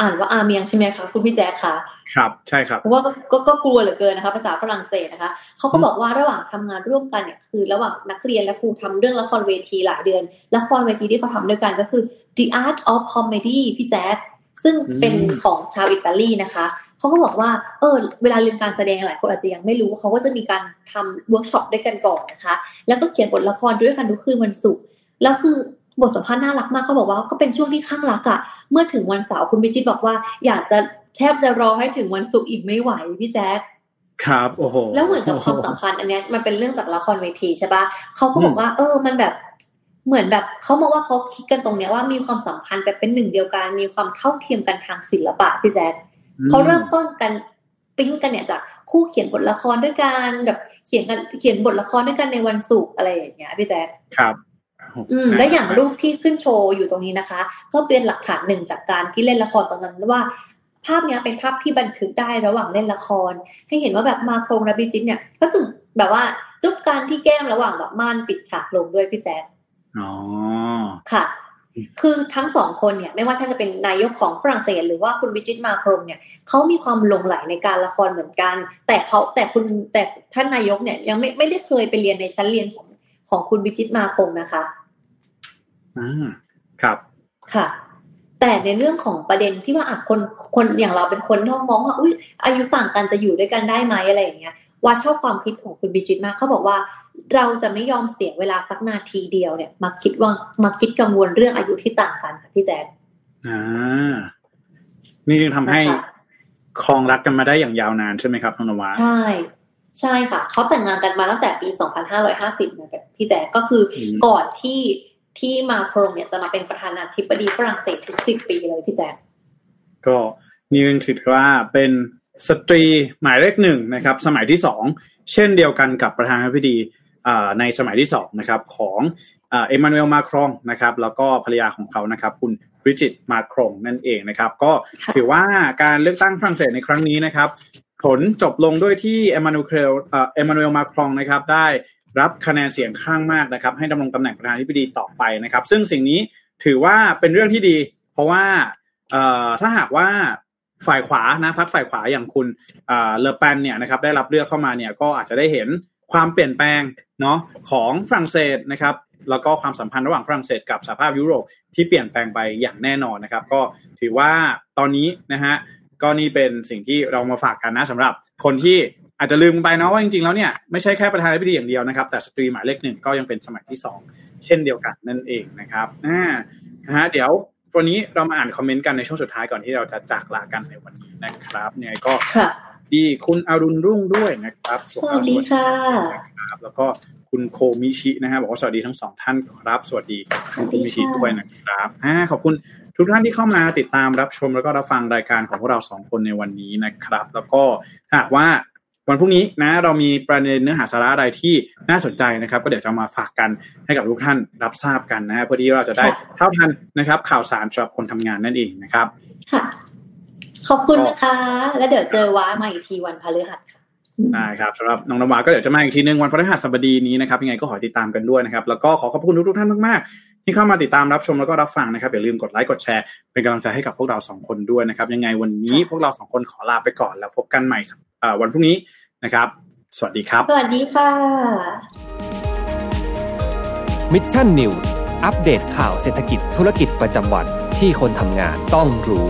อ่านว่าอาเมียงใช่ไหมคะคุณพี่แจ๊คคะครับใช่ครับเพราะว่าก็ก็กลัวเหลือเกินนะคะ ภาษาฝรั่งเศสนะคะเขาก็บอกว่าระหว่างทำงานร่วมกันเนี่ยคือระหว่างนักเรียนและครูทำเรื่องละครเวทีหลายเดือนละครเวทีที่เขาทำด้วยกันก็คือ The Art of Comedy พี่แจ๊ค ซึ่งเป็นของชาวอิตาลีนะคะเขาก็บอกว่า เออ เวลาเรียนการแสดงหลายคนอาจจะยังไม่รู้เขาก็จะมีการทำเวิร์กช็อปด้วยกันก่อนนะคะ แล้วก็เขียนบทละครด้วยกันทุกคืนวันศุกร์แล้วคือบทสัมภาษณ์น่ารักมากเขาบอกว่าก็เป็นช่วงที่ข้างรักอะ่ะ เมื่อถึงวันเสาร์คุณพิชิตบอกว่า อยากจะแทบจะรอให้ถึงวันศุกร์อีกไม่ไหวพี่แจ๊คครับโอ้โหแล้วเหมือนกับความสัมพันธ์อันนี้มันเป็นเรื่องจากละครเวทีใช่ปะเขาก็บอกว่า เออ มันแบบ เหมือนแบบเขามองว่าเขาคิดกันตรงเนี้ยว่ามีความสัมพันธ์แบบเป็นหนึ่งเดียวกันมีความเท่าเทียมกันทางศิลปะพี่แจ๊คเขาเริ่มต้นกันปิ้งกันเนี่ยจากคู่เขียนบทละครด้วยกันแบบเขียนกันเขียนบทละครด้วยกันในวันศุกร์อะไรอย่างเงี้ยพี่แจ๊คครับอืมและอย่างรูปที่ขึ้นโชว์อยู่ตรงนี้นะคะ ก็เป็นหลักฐานหนึ่งจากการที่เล่นละครตอนนั้นว่า ภาพนี้เป็นภาพที่บันทึกได้ระหว่างเล่นละคร ให้เห็นว่าแบบมาโครงและบิจิตเนี่ย ก็จุบแบบว่าจุบการที่แก้มระหว่างแบบม่านปิดฉากลงด้วยพี่แจ๊ค อ๋อค่ะ คือทั้งสองคนเนี่ย ไม่ว่าท่านจะเป็นนายกของฝรั่งเศส หรือว่าคุณบิจิตมาโครงเนี่ยเขามีความหลงไหลในการละครเหมือนกัน แต่เขาแต่คุณแต่ท่านนายกเนี่ย ยังไม่ไม่ได้เคยไปเรียนในชั้นเรียนของของคุณบิจิตมาคงนะคะอ่าครับค่ะแต่ในเรื่องของประเด็นที่ว่าอะคนคนอย่างเราเป็นคนที่มองว่าอุ้ยอายุต่างกันจะอยู่ด้วยกันได้ไหมอะไรอย่างเงี้ยว่าชอบความคิดของคุณบิจิตมากเขาบอกว่า เราจะไม่ยอมเสียเวลาสักนาทีเดียวเนี่ย มาคิดว่ามาคิดกังวลเรื่องอายุที่ต่างกันค่ะพี่แจ๊คอ่า นี่จึงทำให้คลองรักกันมาได้อย่างยาวนานใช่ไหมครับน้องนวาใช่ ใช่ค่ะ เขาแต่งงานกันมาตั้งแต่ปี 2550นะพี่แจ๊ก็คือก่อนที่ที่มาโครงเนี่ยจะมาเป็นประธานาธิบดีฝรั่งเศสถึงสิบปีเลยพี่แจ๊ก็นี่ถือว่าเป็นสตรีหมายเลขหนึ่งนะครับ สมัยที่สองเช่นเดียวกันกับประธานาธิบดี ในสมัยที่สองนะครับของเอ็มมานูเอลมาครงนะครับแล้วก็ภรรยาของเขานะครับคุณบริจิตมาครงนั่นเองนะครับ ก็ถือว่าการเลือกตั้งฝรั่งเศสในครั้งนี้นะครับ ผลจบลงด้วยที่เอ็มมานูเอลเอ็มมานูเอลมาครงนะครับได้รับคะแนนเสียงข้างมากนะครับ ให้ดำรงตำแหน่งประธานาธิบดีต่อไปนะครับ ซึ่งสิ่งนี้ถือว่าเป็นเรื่องที่ดี เพราะว่าถ้าหากว่าฝ่ายขวานะพรรคฝ่ายขวาอย่างคุณเลอแปนเนี่ยนะครับได้รับเลือกเข้ามาเนี่ยก็อาจจะได้เห็น ความเปลี่ยนแปลงเนาะของฝรั่งเศสนะครับแล้วก็ความสัมพันธ์ระหว่างฝรั่งเศสกับสหภาพยุโรปที่เปลี่ยนแปลงไปอย่างแน่นอนนะครับ ก็ถือว่าตอนนี้นะฮะก็นี่เป็นสิ่งที่เรามาฝากกันนะสำหรับคนที่อาจจะลืมไปเนาะว่าจริงๆแล้วเนี่ยไม่ใช่แค่ประธานาธิบดีอย่างเดียวนะครับ แต่สตรีหมายเลขหนึ่งก็ยังเป็นสมัยที่สองเช่นเดียวกันนั่นเองนะครับอ่านะฮะเดี๋ยววันนี้เรามาอ่านคอมเมนต์กันในช่วงสุดท้ายก่อนที่เราจะจากลากันในวันนี้นะครับเนี่ยก็ ดีคุณอรุณรุ่งด้วยนะครับสวัสดีค่ะครับแล้วก็คุณโคมิชินะฮะบอกว่าสวัสดีทั้งสองท่านครับ สวัสดีคุณโคมิชิด้วยนะครับอ่าขอบคุณทุกท่านที่เข้ามาติดตามรับชมแล้วก็รับฟังรายการของพวกเราสองคนในวันนี้นะครับ แล้วก็หากว่าวันพรุ่งนี้นะเรามีประเด็นเนื้อหาสาระอะไรที่น่าสนใจนะครับ ก็เดี๋ยวจะมาฝากกันให้กับทุกท่านรับทราบกันนะเพื่อที่เราจะได้เท่าทันนะครับ ข่าวสารสำหรับคนทำงานนั่นเองนะครับ ค่ะ ขอบคุณนะคะ แล้วเดี๋ยวเจอว้ามาอีกทีวันพฤหัสค่ะได้ครับสำหรับน้องนวาก็เดี๋ยวจะมาอีกทีหนึ่งวันพฤหัสบดีนี้นะครับยังไงก็ขอติดตามกันด้วยนะครับแล้วก็ขอขอบคุณทุกท่านมากๆ ที่เข้ามาติดตามรับชมแล้วก็รับฟังนะครับอย่าลืมกดไลค์กดแชร์เป็นกำลังใจให้กับพวกเราสองคนด้วยนะครับ ยังไงวันนี้พวกเราสองคนขอลาไปก่อนแล้วพบกันใหม่วันพรุ่งนี้นะครับ สวัสดีครับ สวัสดีค่ะ Mission Newsอัปเดตข่าวเศรษฐกิจธุรกิจประจำวันที่คนทำงานต้องรู้